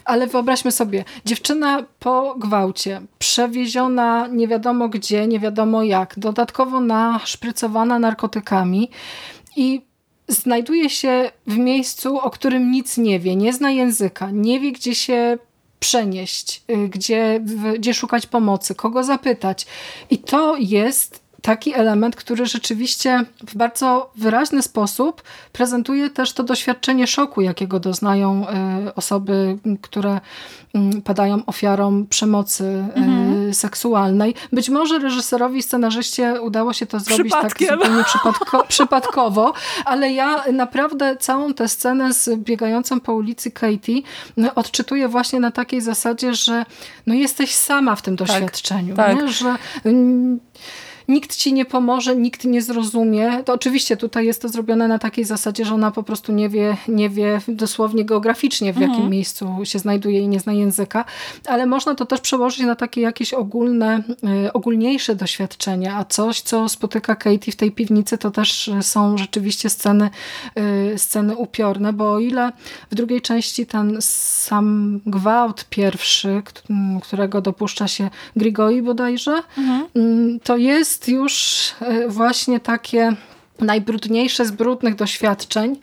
ale wyobraźmy sobie, dziewczyna po gwałcie, przewieziona nie wiadomo gdzie, nie wiadomo jak, dodatkowo naszprycowana narkotykami i znajduje się w miejscu, o którym nic nie wie, nie zna języka, nie wie, gdzie się przenieść, y, gdzie, gdzie szukać pomocy, kogo zapytać. I to jest taki element, który rzeczywiście w bardzo wyraźny sposób prezentuje też to doświadczenie szoku, jakiego doznają y, osoby, które mm, padają ofiarą przemocy y, seksualnej. Być może reżyserowi i scenarzyście udało się to zrobić tak zupełnie przypadko, przypadkowo, ale ja naprawdę całą tę scenę z biegającą po ulicy Katie no, odczytuję właśnie na takiej zasadzie, że no jesteś sama w tym tak, doświadczeniu. Tak, tak. Że, mm, nikt ci nie pomoże, nikt nie zrozumie. To oczywiście tutaj jest to zrobione na takiej zasadzie, że ona po prostu nie wie, nie wie dosłownie geograficznie w mhm. jakim miejscu się znajduje i nie zna języka, ale można to też przełożyć na takie jakieś ogólne, y, ogólniejsze doświadczenia, a coś, co spotyka Katie w tej piwnicy, to też są rzeczywiście sceny, y, sceny upiorne, bo o ile w drugiej części ten sam gwałt pierwszy, którego dopuszcza się Grigoi bodajże, mhm. Mm, to jest jest już e, właśnie takie najbrudniejsze z brudnych doświadczeń,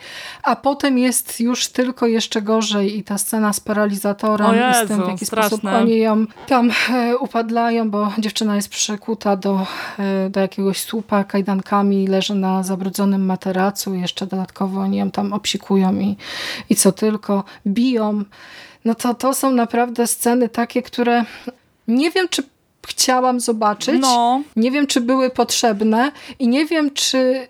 a potem jest już tylko jeszcze gorzej i ta scena z paralizatorem Jezu, i z tym, w jaki straszne. sposób oni ją tam e, upadlają, bo dziewczyna jest przykuta do, e, do jakiegoś słupa kajdankami, leży na zabrudzonym materacu, jeszcze dodatkowo oni ją tam obsikują i, i co tylko, biją. No to to są naprawdę sceny takie, które nie wiem, czy chciałam zobaczyć. No. Nie wiem, czy były potrzebne i nie wiem, czy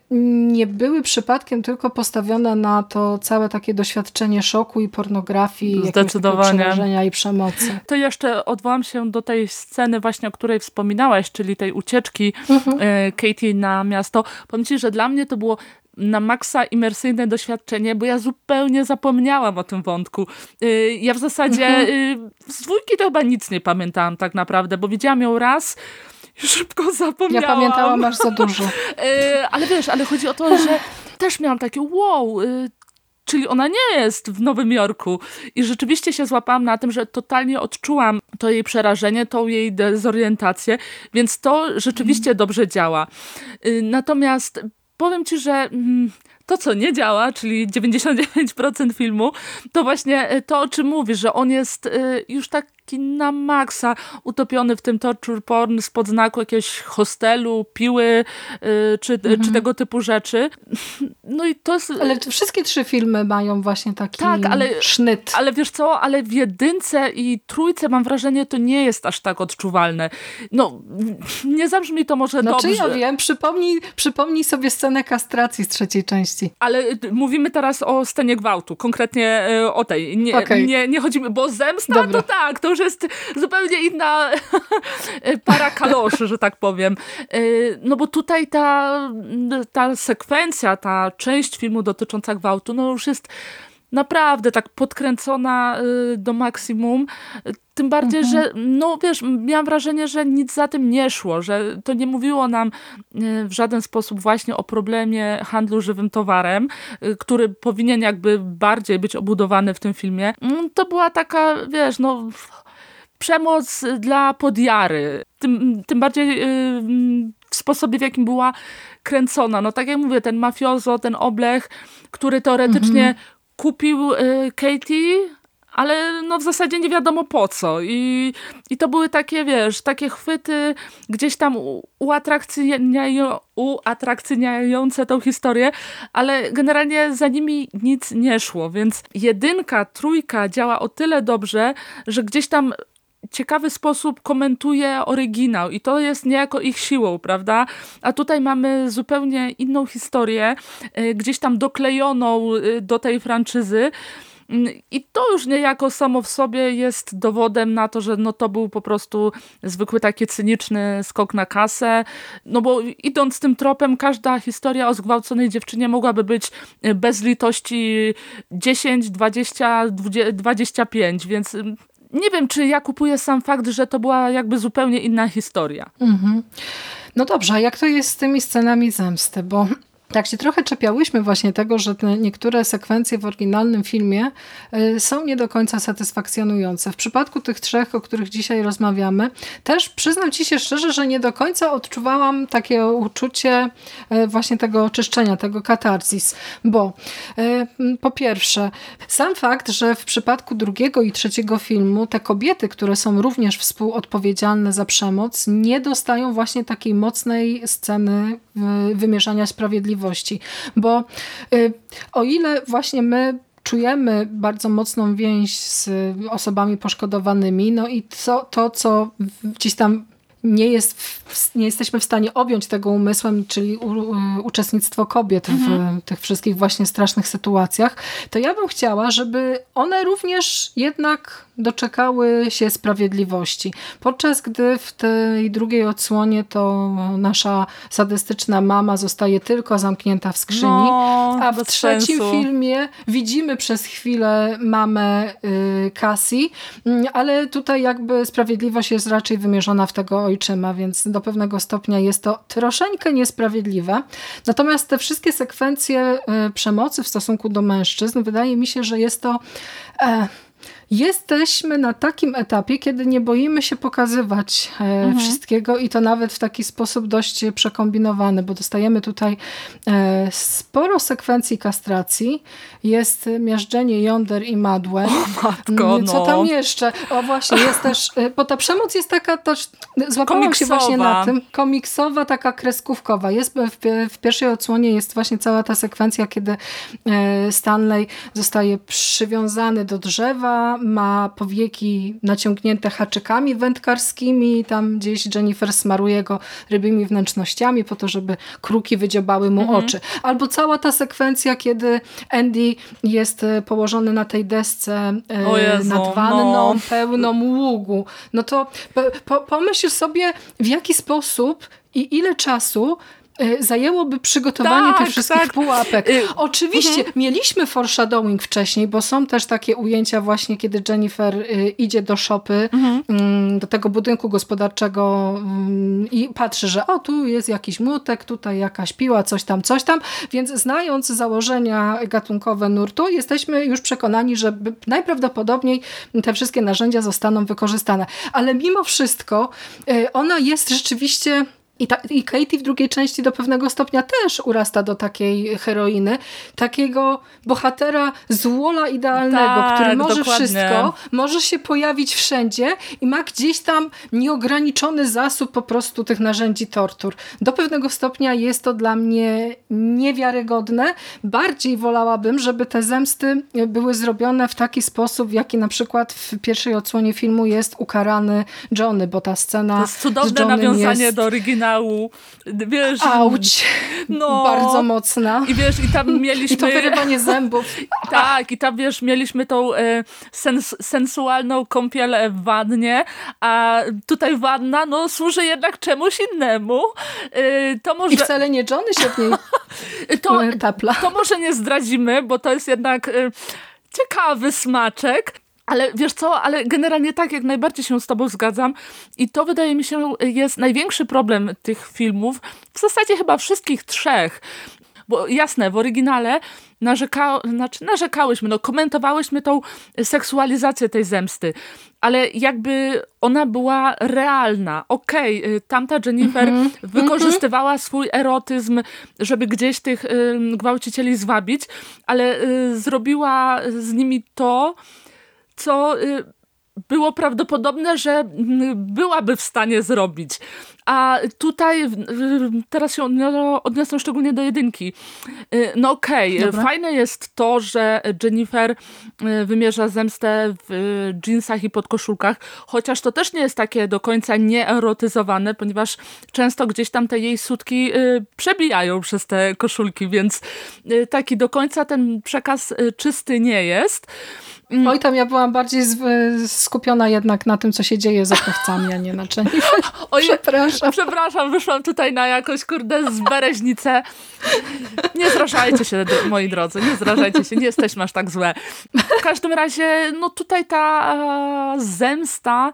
nie były przypadkiem tylko postawione na to całe takie doświadczenie szoku i pornografii, Zdecydowanie. przerażenia i przemocy. To jeszcze odwołam się do tej sceny właśnie, o której wspominałaś, czyli tej ucieczki mhm. E, Katie na miasto. Powiem ci, że dla mnie to było na maksa imersyjne doświadczenie, bo ja zupełnie zapomniałam o tym wątku. Y, ja w zasadzie mhm. y, z dwójki to chyba nic nie pamiętałam tak naprawdę, bo widziałam ją raz i szybko zapomniałam. Ja pamiętałam aż za dużo. Y, ale wiesz, ale chodzi o to, że też miałam takie wow, czyli ona nie jest w Nowym Jorku. I rzeczywiście się złapałam na tym, że totalnie odczułam to jej przerażenie, tą jej dezorientację, więc to rzeczywiście mhm. dobrze działa. Natomiast powiem ci, że mm, to, co nie działa, czyli 99% filmu, to właśnie e, to, o czym mówisz, że on jest e, już taki na maksa utopiony w tym torture porn spod znaku jakiegoś hostelu, piły e, czy, mhm. czy tego typu rzeczy. No i to jest... Ale wszystkie trzy filmy mają właśnie taki tak, ale, sznyt. Ale wiesz co, ale w jedynce i trójce mam wrażenie, to nie jest aż tak odczuwalne. No, nie zabrzmi to może no, dobrze. Znaczy ja wiem, przypomnij, przypomnij sobie scenę kastracji z trzeciej części. Ale y, mówimy teraz o scenie gwałtu, konkretnie y, o tej. Nie, okay. nie, nie chodzimy, bo zemsta Dobra. to tak, to już jest zupełnie inna para kaloszy, że tak powiem. Y, no bo tutaj ta, ta sekwencja, ta część filmu dotycząca gwałtu, no już jest naprawdę tak podkręcona do maksimum. Tym bardziej, mhm. że no wiesz, miałam wrażenie, że nic za tym nie szło, że to nie mówiło nam e, w żaden sposób właśnie o problemie handlu żywym towarem, e, który powinien jakby bardziej być obudowany w tym filmie. Mm, to była taka, wiesz, no przemoc dla podjary. Tym, tym bardziej w sposobie, w jakim była kręcona. No tak jak mówię, ten mafiozo, ten oblech, który teoretycznie mhm. Kupił Katie, ale no w zasadzie nie wiadomo po co. I, i to były takie, wiesz, takie chwyty gdzieś tam uatrakcyjniają, uatrakcyjniające tą historię, ale generalnie za nimi nic nie szło, więc jedynka, trójka działa o tyle dobrze, że gdzieś tam ciekawy sposób komentuje oryginał i to jest niejako ich siłą, prawda? A tutaj mamy zupełnie inną historię, y, gdzieś tam doklejoną y, do tej franczyzy, i to już niejako samo w sobie jest dowodem na to, że no to był po prostu zwykły taki cyniczny skok na kasę. No bo idąc tym tropem, każda historia o zgwałconej dziewczynie mogłaby być e, bez litości 10, 20, 25, więc mm, nie wiem, czy ja kupuję sam fakt, że to była jakby zupełnie inna historia. Mhm. No dobrze, a jak to jest z tymi scenami zemsty? Bo tak się trochę czepiałyśmy właśnie tego, że te niektóre sekwencje w oryginalnym filmie y, są nie do końca satysfakcjonujące. W przypadku tych trzech, o których dzisiaj rozmawiamy, też przyznam Ci się szczerze, że nie do końca odczuwałam takie uczucie y, właśnie tego oczyszczenia, tego katarzis, bo y, po pierwsze, sam fakt, że w przypadku drugiego i trzeciego filmu te kobiety, które są również współodpowiedzialne za przemoc, nie dostają właśnie takiej mocnej sceny wymierzania sprawiedliwości bo y, o ile właśnie my czujemy bardzo mocną więź z osobami poszkodowanymi, no i co, to, co gdzieś tam nie, jest w, nie jesteśmy w stanie objąć tego umysłem, czyli u, uczestnictwo kobiet mhm. w tych wszystkich właśnie strasznych sytuacjach, to ja bym chciała, żeby one również jednak doczekały się sprawiedliwości. Podczas gdy w tej drugiej odsłonie to nasza sadystyczna mama zostaje tylko zamknięta w skrzyni, no, a w trzecim sensu. filmie widzimy przez chwilę mamę y, Cassie, mm, ale tutaj jakby sprawiedliwość jest raczej wymierzona w tego ojczyma, więc do pewnego stopnia jest to troszeczkę niesprawiedliwe. Natomiast te wszystkie sekwencje y, przemocy w stosunku do mężczyzn, wydaje mi się, że jest to... E, Jesteśmy na takim etapie, kiedy nie boimy się pokazywać e, mhm. wszystkiego i to nawet w taki sposób dość przekombinowany, bo dostajemy tutaj e, sporo sekwencji kastracji. Jest miażdżenie jąder i madłem. matko, mm, Co tam no. jeszcze? O właśnie, jest też, e, bo ta przemoc jest taka też, złapałam komiksowa. się właśnie na tym, komiksowa, taka kreskówkowa. Jest w, w pierwszej odsłonie jest właśnie cała ta sekwencja, kiedy Stanley zostaje przywiązany do drzewa, ma powieki naciągnięte haczykami wędkarskimi, tam gdzieś Jennifer smaruje go rybymi wnętrznościami po to, żeby kruki wydziobały mu mhm. oczy. Albo cała ta sekwencja, kiedy Andy jest e, położony na tej desce e, Jezu, nad wanną no. pełną ługu. No to po, pomyśl sobie, w jaki sposób i ile czasu zajęłoby przygotowanie tak, tych wszystkich tak. pułapek. Y Oczywiście mhm. mieliśmy foreshadowing wcześniej, bo są też takie ujęcia właśnie, kiedy Jennifer y, idzie do szopy, mhm. y, do tego budynku gospodarczego y, i patrzy, że o, tu jest jakiś młotek, tutaj jakaś piła, coś tam, coś tam, więc znając założenia gatunkowe nurtu, jesteśmy już przekonani, że najprawdopodobniej te wszystkie narzędzia zostaną wykorzystane. Ale mimo wszystko y, ona jest rzeczywiście i, ta, I Katie w drugiej części do pewnego stopnia też urasta do takiej heroiny, takiego bohatera złola idealnego, tak, który może dokładnie. wszystko, może się pojawić wszędzie i ma gdzieś tam nieograniczony zasób po prostu tych narzędzi tortur. Do pewnego stopnia jest to dla mnie niewiarygodne. Bardziej wolałabym, żeby te zemsty były zrobione w taki sposób, w jaki na przykład w pierwszej odsłonie filmu jest ukarany Johnny, bo ta scena to jest cudowne nawiązanie jest... do oryginału oryginału. Wiesz, Auć. No. Bardzo mocna. I wiesz, i tam mieliśmy... I to wyrywanie zębów. Tak, i tam wiesz, mieliśmy tą e, sens sensualną kąpiel w wannie, a tutaj wanna, no, służy jednak czemuś innemu. E, to może... I wcale nie Johnny się w niej to, tapla. To może nie zdradzimy, bo to jest jednak... E, ciekawy smaczek. Ale wiesz co, ale generalnie tak, jak najbardziej się z tobą zgadzam i to wydaje mi się jest największy problem tych filmów, w zasadzie chyba wszystkich trzech, bo jasne, w oryginale narzeka, znaczy narzekałyśmy, no komentowałyśmy tą seksualizację tej zemsty, ale jakby ona była realna. Okej, okay, tamta Jennifer mm -hmm. wykorzystywała swój erotyzm, żeby gdzieś tych y, gwałcicieli zwabić, ale y, zrobiła z nimi to, co y, było prawdopodobne, że byłaby w stanie zrobić. A tutaj teraz się odniosą szczególnie do jedynki. Y, no okej, okay. fajne jest to, że Jennifer y, wymierza zemstę w jeansach i podkoszulkach, chociaż to też nie jest takie do końca nieerotyzowane, ponieważ często gdzieś tam te jej sutki przebijają przez te koszulki, więc taki do końca ten przekaz czysty nie jest. Mm. Oj, tam ja byłam bardziej skupiona jednak na tym, co się dzieje z oprawcami, a nie na Jennifer. Oj, przepraszam. Przepraszam, wyszłam tutaj na jakąś, kurde, zbereźnicę. Nie zrażajcie się, moi drodzy, nie zrażajcie się, nie jesteśmy aż tak złe. W każdym razie, no tutaj ta zemsta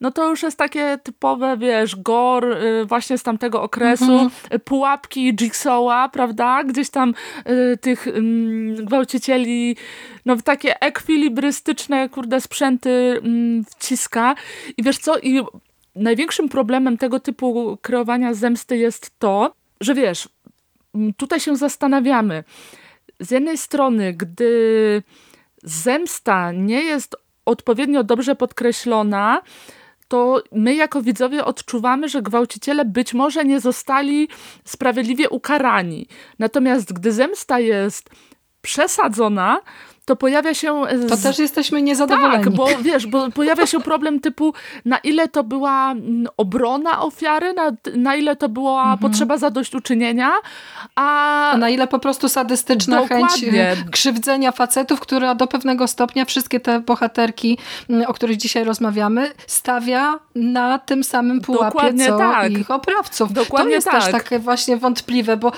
no to już jest takie typowe, wiesz, gor y, właśnie z tamtego okresu, mhm. pułapki Jigsaw'a, prawda? Gdzieś tam y, tych y, gwałcicieli, no takie ekwilibrystyczne, kurde, sprzęty y, wciska. I wiesz co? I największym problemem tego typu kreowania zemsty jest to, że wiesz, tutaj się zastanawiamy. Z jednej strony, gdy zemsta nie jest odpowiednio dobrze podkreślona, to my jako widzowie odczuwamy, że gwałciciele być może nie zostali sprawiedliwie ukarani. Natomiast gdy zemsta jest przesadzona, to pojawia się... Z... To też jesteśmy niezadowoleni. Tak, bo wiesz, bo pojawia się problem typu na ile to była obrona ofiary, na, na ile to była mhm. potrzeba zadośćuczynienia, a... a na ile po prostu sadystyczna Dokładnie. chęć krzywdzenia facetów, która do pewnego stopnia wszystkie te bohaterki, o których dzisiaj rozmawiamy, stawia na tym samym pułapie, Dokładnie co tak. ich oprawców. Dokładnie to jest tak. też takie właśnie wątpliwe, bo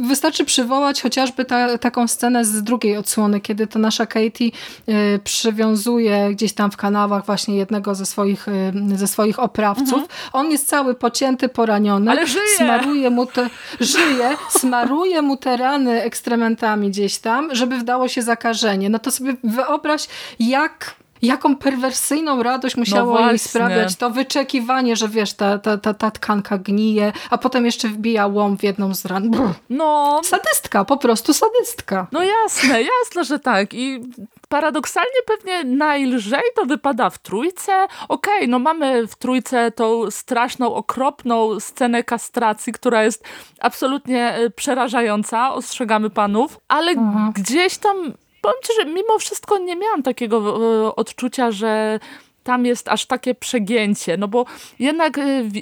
wystarczy przywołać chociażby ta, taką scenę z drugiej odsłony, kiedy to nasza Katie y, przywiązuje gdzieś tam w kanałach właśnie jednego ze swoich, y, ze swoich oprawców. Mhm. On jest cały pocięty, poraniony. Ale żyje! Smaruje mu te, żyje, smaruje mu te rany ekstrementami gdzieś tam, żeby wdało się zakażenie. No to sobie wyobraź, jak jaką perwersyjną radość musiało no jej sprawiać to wyczekiwanie, że wiesz, ta, ta, ta, ta tkanka gnije, a potem jeszcze wbija łom w jedną z ran. Brr. No. Sadystka, po prostu sadystka. No jasne, jasne, że tak. I paradoksalnie pewnie najlżej to wypada w trójce. Okej, okay, no mamy w trójce tą straszną, okropną scenę kastracji, która jest absolutnie e, przerażająca, ostrzegamy panów, ale mhm. gdzieś tam powiem ci, że mimo wszystko nie miałam takiego e, odczucia, że tam jest aż takie przegięcie, no bo jednak e, w,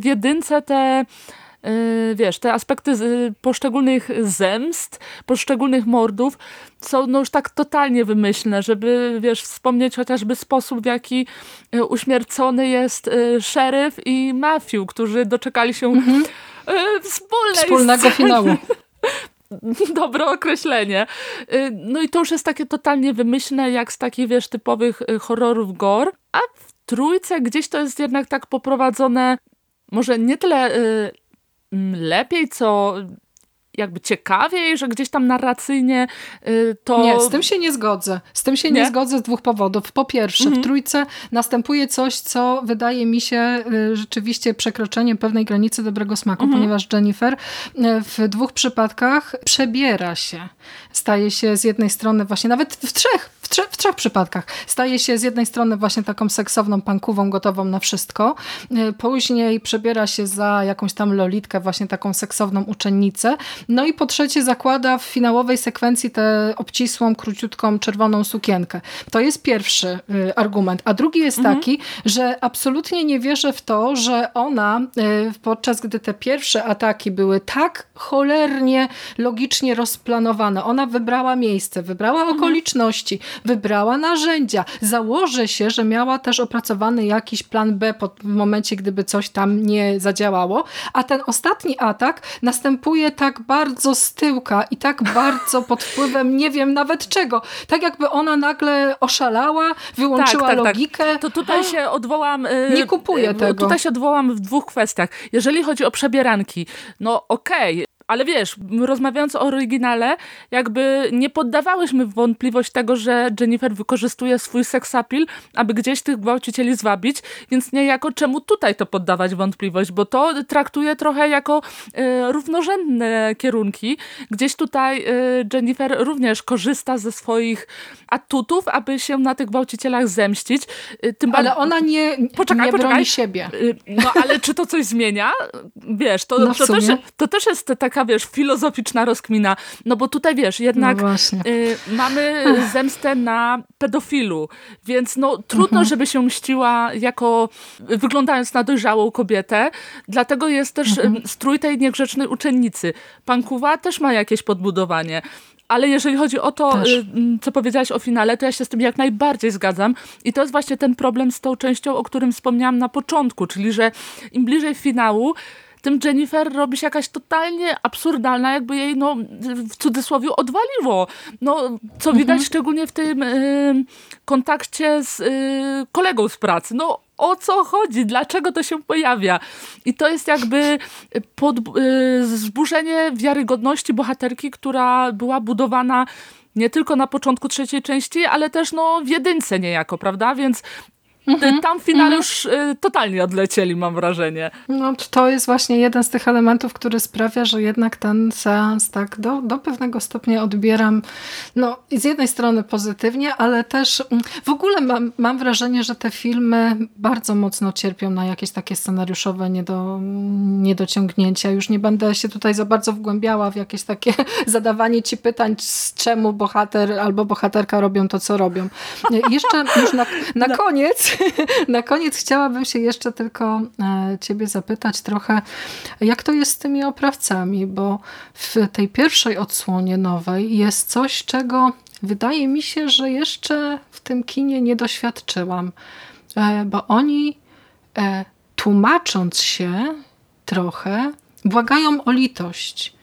w jedynce te wiesz, te aspekty poszczególnych zemst, poszczególnych mordów są no już tak totalnie wymyślne, żeby, wiesz, wspomnieć chociażby sposób, w jaki e, uśmiercony jest e, szeryf i Matthew, którzy doczekali się wspólnej wspólnego sceny. finału. dobre określenie. No i to już jest takie totalnie wymyślne, jak z takich, wiesz, typowych horrorów gore, a w trójce gdzieś to jest jednak tak poprowadzone, może nie tyle lepiej, co jakby ciekawiej, że gdzieś tam narracyjnie y, to... Nie, z tym się nie zgodzę. Z tym się nie, nie zgodzę z dwóch powodów. Po pierwsze, mhm. w trójce następuje coś, co wydaje mi się y, rzeczywiście przekroczeniem pewnej granicy dobrego smaku, mhm. ponieważ Jennifer y, w dwóch przypadkach przebiera się. Staje się z jednej strony właśnie, nawet w trzech, w, trzech, w trzech przypadkach, staje się z jednej strony właśnie taką seksowną pankową, gotową na wszystko. Później przebiera się za jakąś tam lolitkę, właśnie taką seksowną uczennicę. No i po trzecie zakłada w finałowej sekwencji tę obcisłą, króciutką, czerwoną sukienkę. To jest pierwszy y, argument. A drugi jest mhm. taki, że absolutnie nie wierzę w to, że ona y, podczas gdy te pierwsze ataki były tak cholernie logicznie rozplanowane. Ona wybrała miejsce, wybrała mhm. okoliczności, wybrała narzędzia. Założę się, że miała też opracowany jakiś plan B pod, w momencie, gdyby coś tam nie zadziałało. A ten ostatni atak następuje tak bardzo z tyłka i tak bardzo pod wpływem nie wiem nawet czego. Tak jakby ona nagle oszalała, wyłączyła tak, tak, tak. logikę. Tak. To tutaj się odwołam... Y, nie kupuję y, tego. Tutaj się odwołam w dwóch kwestiach. Jeżeli chodzi o przebieranki, no okej, ale wiesz, rozmawiając o oryginale, jakby nie poddawałyśmy wątpliwość tego, że Jennifer wykorzystuje swój seksapil, aby gdzieś tych gwałcicieli zwabić, więc niejako czemu tutaj to poddawać wątpliwość, bo to traktuje trochę jako e, równorzędne kierunki. Gdzieś tutaj e, Jennifer również korzysta ze swoich atutów, aby się na tych gwałcicielach zemścić. E, tym ale ona nie, poczekaj, nie poczekaj. siebie. No ale czy to coś zmienia? Wiesz, to, no to, też, to też jest taka taka, wiesz, filozoficzna rozkmina. No bo tutaj, wiesz, jednak no y, mamy zemstę na pedofilu, więc no trudno, mhm. żeby się mściła jako, wyglądając na dojrzałą kobietę, dlatego jest też mhm. strój tej niegrzecznej uczennicy. Pankuwa też ma jakieś podbudowanie. Ale jeżeli chodzi o to, Też. Y, co powiedziałaś o finale, to ja się z tym jak najbardziej zgadzam. I to jest właśnie ten problem z tą częścią, o którym wspomniałam na początku, czyli że im bliżej finału, tym Jennifer robi się jakaś totalnie absurdalna, jakby jej, no, w cudzysłowie odwaliło. No, co widać mhm. szczególnie w tym y, kontakcie z y, kolegą z pracy. No, o co chodzi, dlaczego to się pojawia. I to jest jakby pod, y, zburzenie wiarygodności bohaterki, która była budowana nie tylko na początku trzeciej części, ale też no, w jedynce niejako, prawda? Więc Mhm. Tam w finale mhm. już y, totalnie odlecieli, mam wrażenie. No to jest właśnie jeden z tych elementów, który sprawia, że jednak ten seans tak do, do pewnego stopnia odbieram no z jednej strony pozytywnie, ale też mm, w ogóle mam, mam wrażenie, że te filmy bardzo mocno cierpią na jakieś takie scenariuszowe niedo, niedociągnięcia. Już nie będę się tutaj za bardzo wgłębiała w jakieś takie zadawanie ci pytań, z czemu bohater albo bohaterka robią to, co robią. Jeszcze już na, na no. koniec na koniec chciałabym się jeszcze tylko e, ciebie zapytać trochę, jak to jest z tymi oprawcami, bo w tej pierwszej odsłonie nowej jest coś, czego wydaje mi się, że jeszcze w tym kinie nie doświadczyłam, e, bo oni e, tłumacząc się trochę, błagają o litość.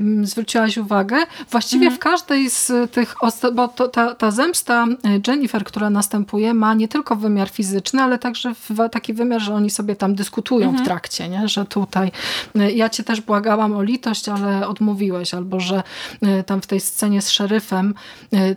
Mm, zwróciłaś uwagę. Właściwie mhm. w każdej z tych, bo to, ta, ta zemsta e, Jennifer, która następuje, ma nie tylko wymiar fizyczny, ale także taki wymiar, że oni sobie tam dyskutują mhm. w trakcie, nie? że tutaj e, ja cię też błagałam o litość, ale odmówiłeś, albo że e, tam w tej scenie z szeryfem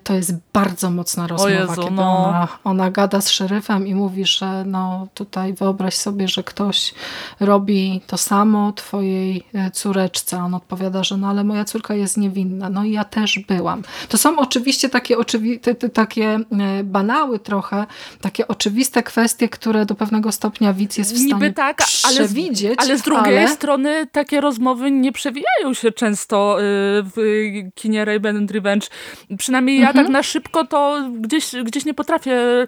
to jest bardzo mocna rozmowa, Jezu, kiedy no. ona, ona gada z szeryfem i mówi, że no tutaj wyobraź sobie, że ktoś robi to samo twojej córeczce. On odpowiada, że no ale moja córka jest niewinna. No i ja też byłam. To są oczywiście takie, oczywi takie e, banały trochę, takie oczywiste kwestie, które do pewnego stopnia widz jest w stanie Niby tak, ale przewidzieć. Ale z drugiej ale... strony takie rozmowy nie przewijają się często y, w kinie Raven Revenge. Przynajmniej ja mhm. tak na szybko to gdzieś, gdzieś nie potrafię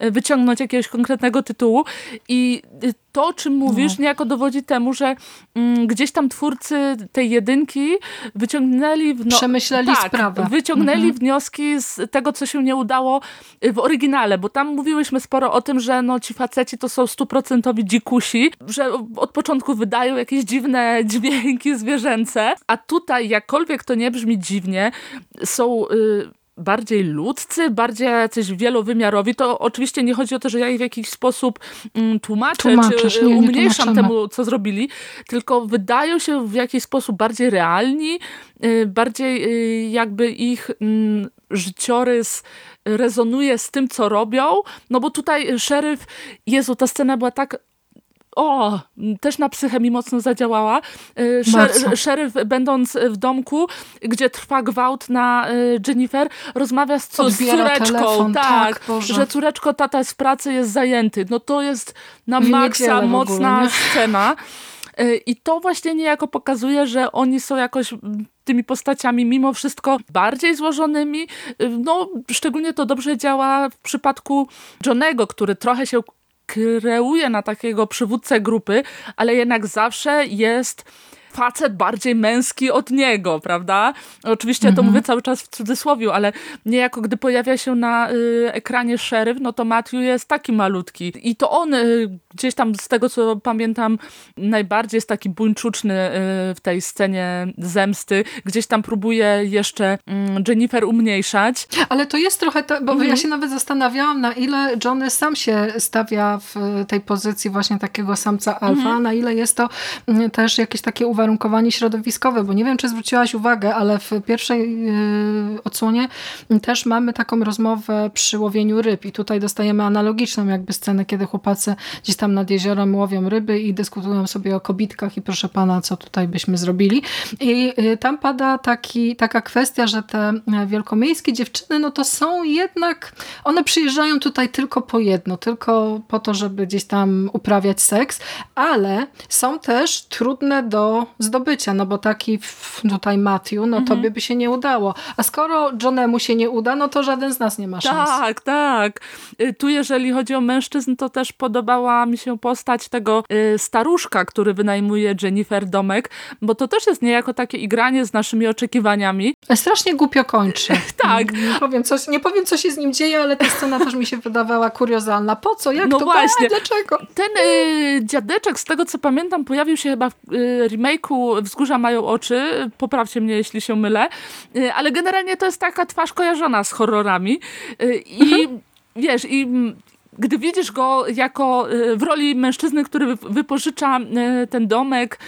wyciągnąć jakiegoś konkretnego tytułu i to, o czym mówisz, no. niejako dowodzi temu, że mm, gdzieś tam twórcy tej jedynki wyciągnęli... No, Przemyśleli tak, sprawę. wyciągnęli mhm. wnioski z tego, co się nie udało w oryginale, bo tam mówiłyśmy sporo o tym, że no, ci faceci to są stuprocentowi dzikusi, że od początku wydają jakieś dziwne dźwięki zwierzęce, a tutaj, jakkolwiek to nie brzmi dziwnie, są... Y bardziej ludzcy, bardziej jacyś wielowymiarowi, to oczywiście nie chodzi o to, że ja ich w jakiś sposób mm, tłumaczę, Tłumaczysz, czy nie, umniejszam temu, co zrobili, tylko wydają się w jakiś sposób bardziej realni, y, bardziej y, jakby ich mm, życiorys rezonuje z tym, co robią, no bo tutaj szeryf, Jezu, ta scena była tak o, też na psychę mi mocno zadziałała. Y, szer szeryf, będąc w domku, gdzie trwa gwałt na y, Jennifer, rozmawia z, z córeczką. Telefon, tak, tak że córeczko, tata z pracy, jest zajęty. No to jest na maksa mocna ogóle, scena. Y, I to właśnie niejako pokazuje, że oni są jakoś tymi postaciami mimo wszystko bardziej złożonymi. No, szczególnie to dobrze działa w przypadku Johnego, który trochę się kreuje na takiego przywódcę grupy, ale jednak zawsze jest facet bardziej męski od niego, prawda? Oczywiście to mhm. mówię cały czas w cudzysłowie, ale niejako gdy pojawia się na y, ekranie szeryf, no to Matthew jest taki malutki. I to on y, gdzieś tam z tego, co pamiętam, najbardziej jest taki buńczuczny y, w tej scenie zemsty. Gdzieś tam próbuje jeszcze mm, Jennifer umniejszać. Ale to jest trochę, to, bo mhm. ja się nawet zastanawiałam, na ile Johnny sam się stawia w tej pozycji właśnie takiego samca alfa, mhm. na ile jest to mm, też jakieś takie uwarunkowanie środowiskowe, bo nie wiem, czy zwróciłaś uwagę, ale w pierwszej yy, odsłonie też mamy taką rozmowę przy łowieniu ryb i tutaj dostajemy analogiczną jakby scenę, kiedy chłopacy gdzieś tam nad jeziorem łowią ryby i dyskutują sobie o kobitkach i proszę pana, co tutaj byśmy zrobili. I yy, tam pada taki, taka kwestia, że te wielkomiejskie dziewczyny, no to są jednak, one przyjeżdżają tutaj tylko po jedno, tylko po to, żeby gdzieś tam uprawiać seks, ale są też trudne do zdobycia, no bo taki tutaj Matthew, no mhm. tobie by się nie udało. A skoro Johnemu się nie uda, no to żaden z nas nie ma szans. Tak, tak. Y, tu jeżeli chodzi o mężczyzn, to też podobała mi się postać tego y, staruszka, który wynajmuje Jennifer domek, bo to też jest niejako takie igranie z naszymi oczekiwaniami. Strasznie głupio kończy. tak. Nie powiem, co, nie powiem, co się z nim dzieje, ale ta scena też mi się wydawała kuriozalna. Po co? Jak no to? Właśnie. dlaczego? Ten y, dziadeczek, z tego co pamiętam, pojawił się chyba w y, remake'u Wzgórza mają oczy, poprawcie mnie jeśli się mylę, y, ale generalnie to jest taka twarz kojarzona z horrorami y, i wiesz, i gdy widzisz go jako y, w roli mężczyzny, który wypożycza ten domek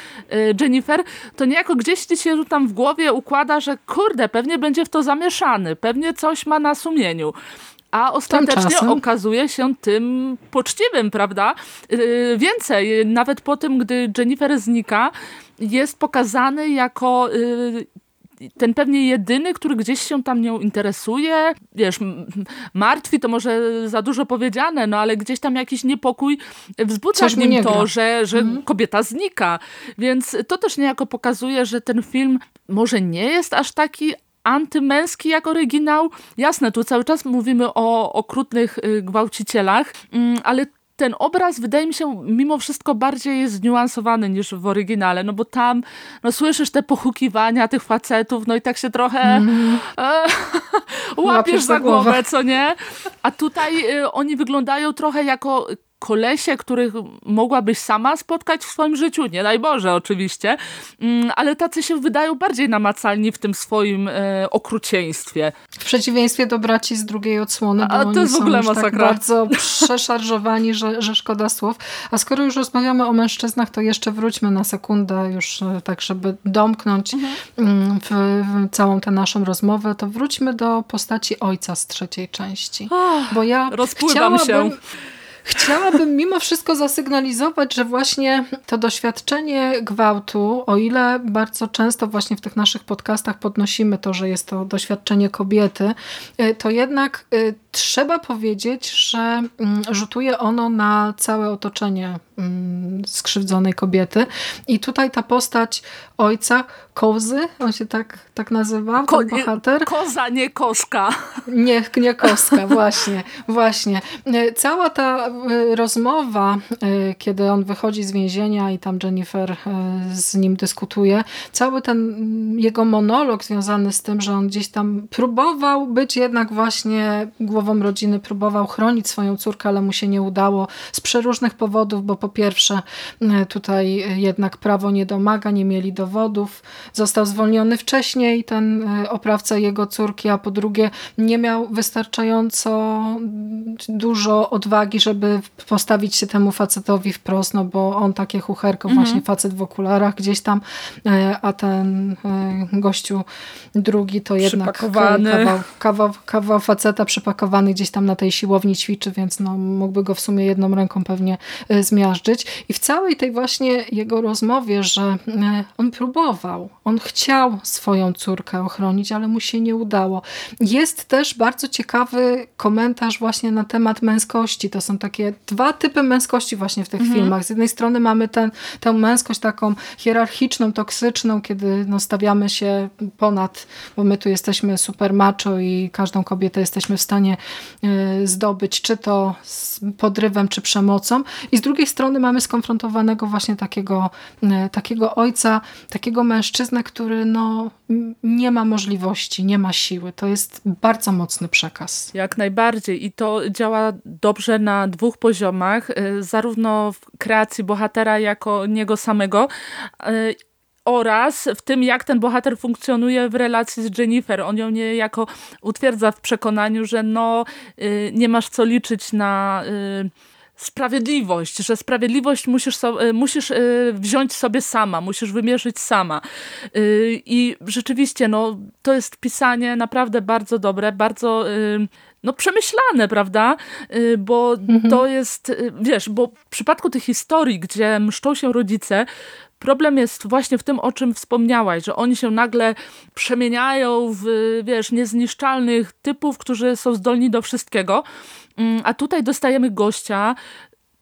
Jennifer, to niejako gdzieś ci się tam w głowie układa, że kurde, pewnie będzie w to zamieszany, pewnie coś ma na sumieniu. a ostatecznie Tymczasem. okazuje się tym poczciwym, prawda? Więcej, nawet po tym, gdy Jennifer znika, jest pokazany jako yy, ten pewnie jedyny, który gdzieś się tam nią interesuje, wiesz, martwi to może za dużo powiedziane, no ale gdzieś tam jakiś niepokój wzbudza w nim to, że, że mhm. kobieta znika. Więc to też niejako pokazuje, że ten film może nie jest aż taki antymęski jak oryginał. Jasne, tu cały czas mówimy o okrutnych y, gwałcicielach, mm, ale ten obraz wydaje mi się mimo wszystko bardziej jest zniuansowany niż w oryginale, no bo tam no, słyszysz te pochukiwania tych facetów, no i tak się trochę mm. e, łapiesz za głowę, głowę, co nie? A tutaj y, oni wyglądają trochę jako kolesie, których mogłabyś sama spotkać w swoim życiu, nie daj Boże oczywiście, mm, ale tacy się wydają bardziej namacalni w tym swoim e, okrucieństwie. W przeciwieństwie do braci z drugiej odsłony, bo A, to jest w ogóle tak masakra. Tak bardzo przeszarżowani, że, że szkoda słów. A skoro już rozmawiamy o mężczyznach, to jeszcze wróćmy na sekundę już e, tak, żeby domknąć mhm. Mm, w, w, całą tę naszą rozmowę, to wróćmy do postaci ojca z trzeciej części. bo ja rozpływam się Chciałabym mimo wszystko zasygnalizować, że właśnie to doświadczenie gwałtu, o ile bardzo często właśnie w tych naszych podcastach podnosimy to, że jest to doświadczenie kobiety, y, to jednak y, trzeba powiedzieć, że mm, rzutuje ono na całe otoczenie mm, skrzywdzonej kobiety. I tutaj ta postać ojca, Kozy, on się tak, tak nazywa, Ko bohater. Koza, nie koszka. Nie, nie koska, właśnie, właśnie. Cała ta y, rozmowa, y, kiedy on wychodzi z więzienia i tam Jennifer y, z nim dyskutuje, cały ten mm, jego monolog związany z tym, że on gdzieś tam próbował być jednak właśnie głową rodziny, próbował chronić swoją córkę, ale mu się nie udało z przeróżnych powodów, bo po pierwsze tutaj jednak prawo nie domaga, nie mieli dowodów, został zwolniony wcześniej ten e, oprawca jego córki, a po drugie nie miał wystarczająco dużo odwagi, żeby postawić się temu facetowi wprost, no bo on takie chucherko, mhm. właśnie facet w okularach gdzieś tam, e, a ten e, gościu drugi to jednak kawał, kawał, kawał faceta przypakowany gdzieś tam na tej siłowni ćwiczy, więc no, mógłby go w sumie jedną ręką pewnie zmiażdżyć. I w całej tej właśnie jego rozmowie, że on próbował, on chciał swoją córkę ochronić, ale mu się nie udało. Jest też bardzo ciekawy komentarz właśnie na temat męskości. To są takie dwa typy męskości właśnie w tych mhm. filmach. Z jednej strony mamy ten, tę męskość taką hierarchiczną, toksyczną, kiedy no, stawiamy się ponad, bo my tu jesteśmy super macho i każdą kobietę jesteśmy w stanie y, zdobyć, czy to z podrywem, czy przemocą. I z drugiej strony mamy skonfrontowanego właśnie takiego, y, takiego ojca, takiego mężczyznę, który no, nie ma możliwości, nie ma siły. To jest bardzo mocny przekaz. Jak najbardziej i to działa dobrze na dwóch poziomach, y, zarówno w kreacji bohatera jako niego samego, y, oraz w tym, jak ten bohater funkcjonuje w relacji z Jennifer. On ją niejako utwierdza w przekonaniu, że no, y, nie masz co liczyć na sprawiedliwość, że sprawiedliwość musisz, so, e, musisz e, wziąć sobie sama, musisz wymierzyć sama. E, I rzeczywiście, no, to jest pisanie naprawdę bardzo dobre, bardzo no, przemyślane, prawda? Bo mhm. to jest, wiesz, bo w przypadku tych historii, gdzie mszczą się rodzice, Problem jest właśnie w tym, o czym wspomniałaś, że oni się nagle przemieniają w, wiesz, niezniszczalnych typów, którzy są zdolni do wszystkiego. Mm, a tutaj dostajemy gościa,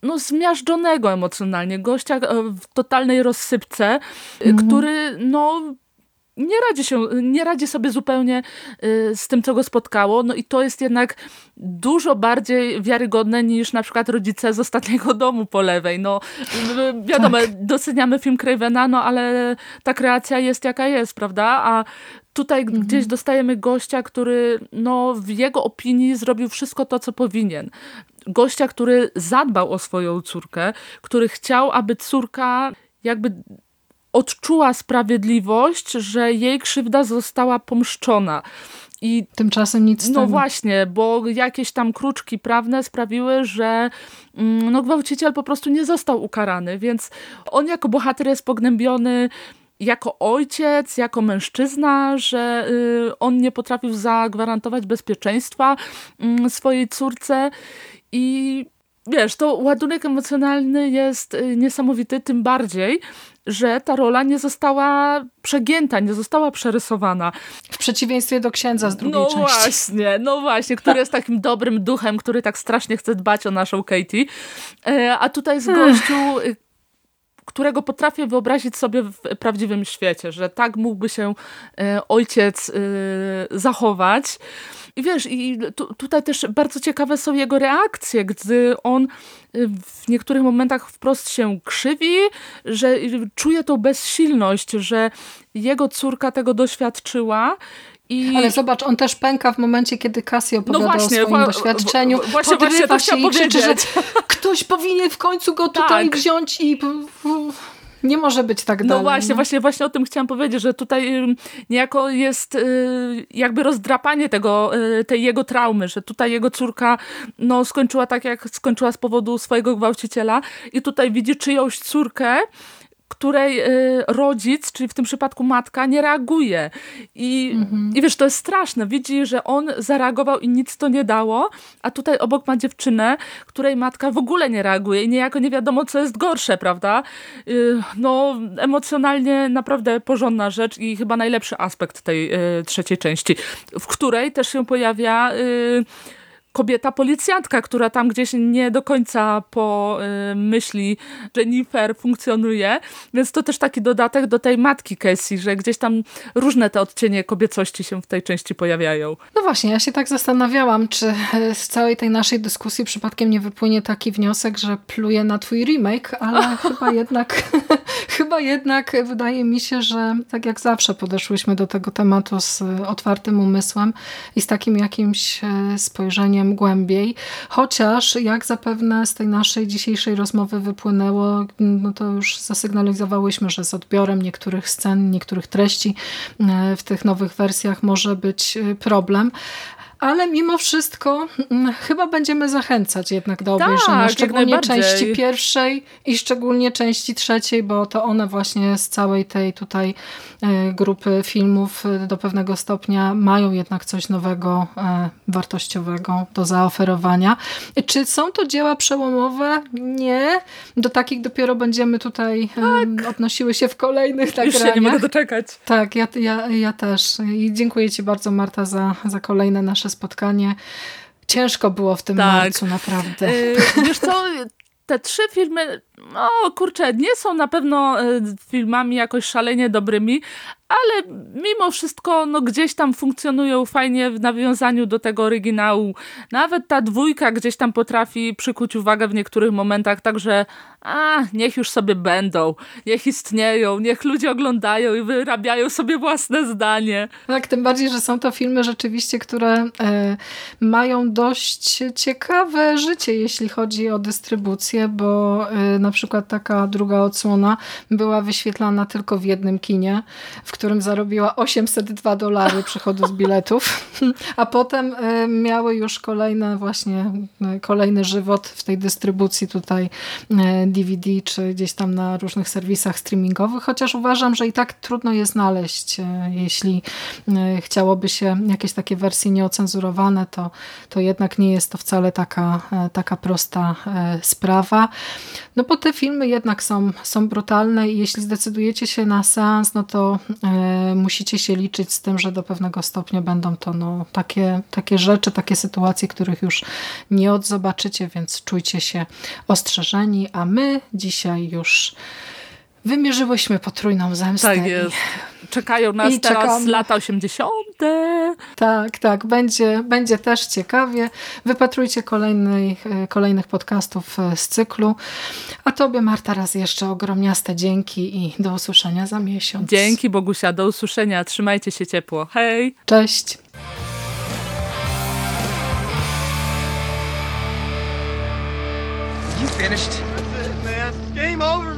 no zmiażdżonego emocjonalnie, gościa e, w totalnej rozsypce, mhm. który no nie radzi, się, nie radzi sobie zupełnie y, z tym, co go spotkało. No i to jest jednak dużo bardziej wiarygodne niż na przykład rodzice z ostatniego domu po lewej. No wiadomo, tak. doceniamy film Cravena, no ale ta kreacja jest jaka jest, prawda? A tutaj mhm. gdzieś dostajemy gościa, który no, w jego opinii zrobił wszystko to, co powinien. Gościa, który zadbał o swoją córkę, który chciał, aby córka jakby odczuła sprawiedliwość, że jej krzywda została pomszczona. I tymczasem nic No właśnie, bo jakieś tam kruczki prawne sprawiły, że mm, no, gwałciciel po prostu nie został ukarany, więc on jako bohater jest pognębiony jako ojciec, jako mężczyzna, że y, on nie potrafił zagwarantować bezpieczeństwa mm, swojej córce i wiesz, to ładunek emocjonalny jest y, niesamowity, tym bardziej, że ta rola nie została przegięta, nie została przerysowana. W przeciwieństwie do księdza z drugiej no części. No właśnie, no właśnie, który jest takim dobrym duchem, który tak strasznie chce dbać o naszą Katie. E, a tutaj jest gościu, y, którego potrafię wyobrazić sobie w prawdziwym świecie, że tak mógłby się e, ojciec y, zachować. I wiesz, i tu, tutaj też bardzo ciekawe są jego reakcje, gdy on y, w niektórych momentach wprost się krzywi, że czuje tą bezsilność, że jego córka tego doświadczyła i... Ale zobacz, on też pęka w momencie, kiedy Cassie opowiada no właśnie, o swoim doświadczeniu. Właśnie, właśnie to się i krzyczy, że ktoś powinien w końcu go tutaj tak. wziąć i nie może być tak no dalej. Właśnie, no właśnie, właśnie o tym chciałam powiedzieć, że tutaj niejako jest y, jakby rozdrapanie tego, y, tej jego traumy, że tutaj jego córka no, skończyła tak, jak skończyła z powodu swojego gwałciciela i tutaj widzi czyjąś córkę, której y, rodzic, czyli w tym przypadku matka, nie reaguje. I, mhm. I wiesz, to jest straszne. Widzi, że on zareagował i nic to nie dało, a tutaj obok ma dziewczynę, której matka w ogóle nie reaguje i niejako nie wiadomo, co jest gorsze, prawda? Y, no, emocjonalnie naprawdę porządna rzecz i chyba najlepszy aspekt tej y, trzeciej części, w której też się pojawia kobieta policjantka, która tam gdzieś nie do końca po y, myśli Jennifer funkcjonuje, więc to też taki dodatek do tej matki Casey, że gdzieś tam różne te odcienie kobiecości się w tej części pojawiają. No właśnie, ja się tak zastanawiałam, czy z całej tej naszej dyskusji przypadkiem nie wypłynie taki wniosek, że pluje na twój remake, ale chyba jednak chyba jednak wydaje mi się, że tak jak zawsze podeszłyśmy do tego tematu z otwartym umysłem i z takim jakimś e, spojrzeniem głębiej. Chociaż, jak zapewne z tej naszej dzisiejszej rozmowy wypłynęło, no to już zasygnalizowałyśmy, że z odbiorem niektórych scen, niektórych treści e, w tych nowych wersjach może być e, problem ale mimo wszystko mm, chyba będziemy zachęcać jednak do obejrzenia, tak, szczególnie części pierwszej i szczególnie części trzeciej, bo to one właśnie z całej tej tutaj e, grupy filmów e, do pewnego stopnia mają jednak coś nowego, e, wartościowego do zaoferowania. Czy są to dzieła przełomowe? Nie. Do takich dopiero będziemy tutaj tak. odnosiły się w kolejnych nagraniach. Już się nie mogę doczekać. Tak, ja, ja, ja też. I dziękuję Ci bardzo Marta za, za kolejne nasze nasze spotkanie. Ciężko było w tym tak. marcu, naprawdę. Yy, wiesz co, te trzy filmy, no kurczę, nie są na pewno e, filmami jakoś szalenie dobrymi, ale mimo wszystko no, gdzieś tam funkcjonują fajnie w nawiązaniu do tego oryginału. Nawet ta dwójka gdzieś tam potrafi przykuć uwagę w niektórych momentach, także a, niech już sobie będą, niech istnieją, niech ludzie oglądają i wyrabiają sobie własne zdanie. Tak, tym bardziej, że są to filmy rzeczywiście, które e, mają dość ciekawe życie, jeśli chodzi o dystrybucję, bo e, na przykład taka druga odsłona była wyświetlana tylko w jednym kinie, w którym zarobiła 802 dolary przychodu z biletów, a potem e, miały już kolejne właśnie, e, kolejny żywot w tej dystrybucji tutaj DVD, e, czy gdzieś tam na różnych serwisach streamingowych, chociaż uważam, że i tak trudno je znaleźć. Jeśli chciałoby się jakieś takie wersje nieocenzurowane, to, to jednak nie jest to wcale taka, taka prosta sprawa. No bo te filmy jednak są, są brutalne i jeśli zdecydujecie się na seans, no to E, musicie się liczyć z tym, że do pewnego stopnia będą to no, takie, takie rzeczy, takie sytuacje, których już nie odzobaczycie, więc czujcie się ostrzeżeni, a my dzisiaj już wymierzyłyśmy potrójną zemstę. Tak jest. Czekają nas I teraz czekamy. lata 80. Tak, tak. Będzie, będzie też ciekawie. Wypatrujcie kolejnych, kolejnych podcastów e, z cyklu. A tobie, Marta, raz jeszcze ogromniaste dzięki i do usłyszenia za miesiąc. Dzięki, Bogusia. Do usłyszenia. Trzymajcie się ciepło. Hej! Cześć! You finished? That's it, man. Game over,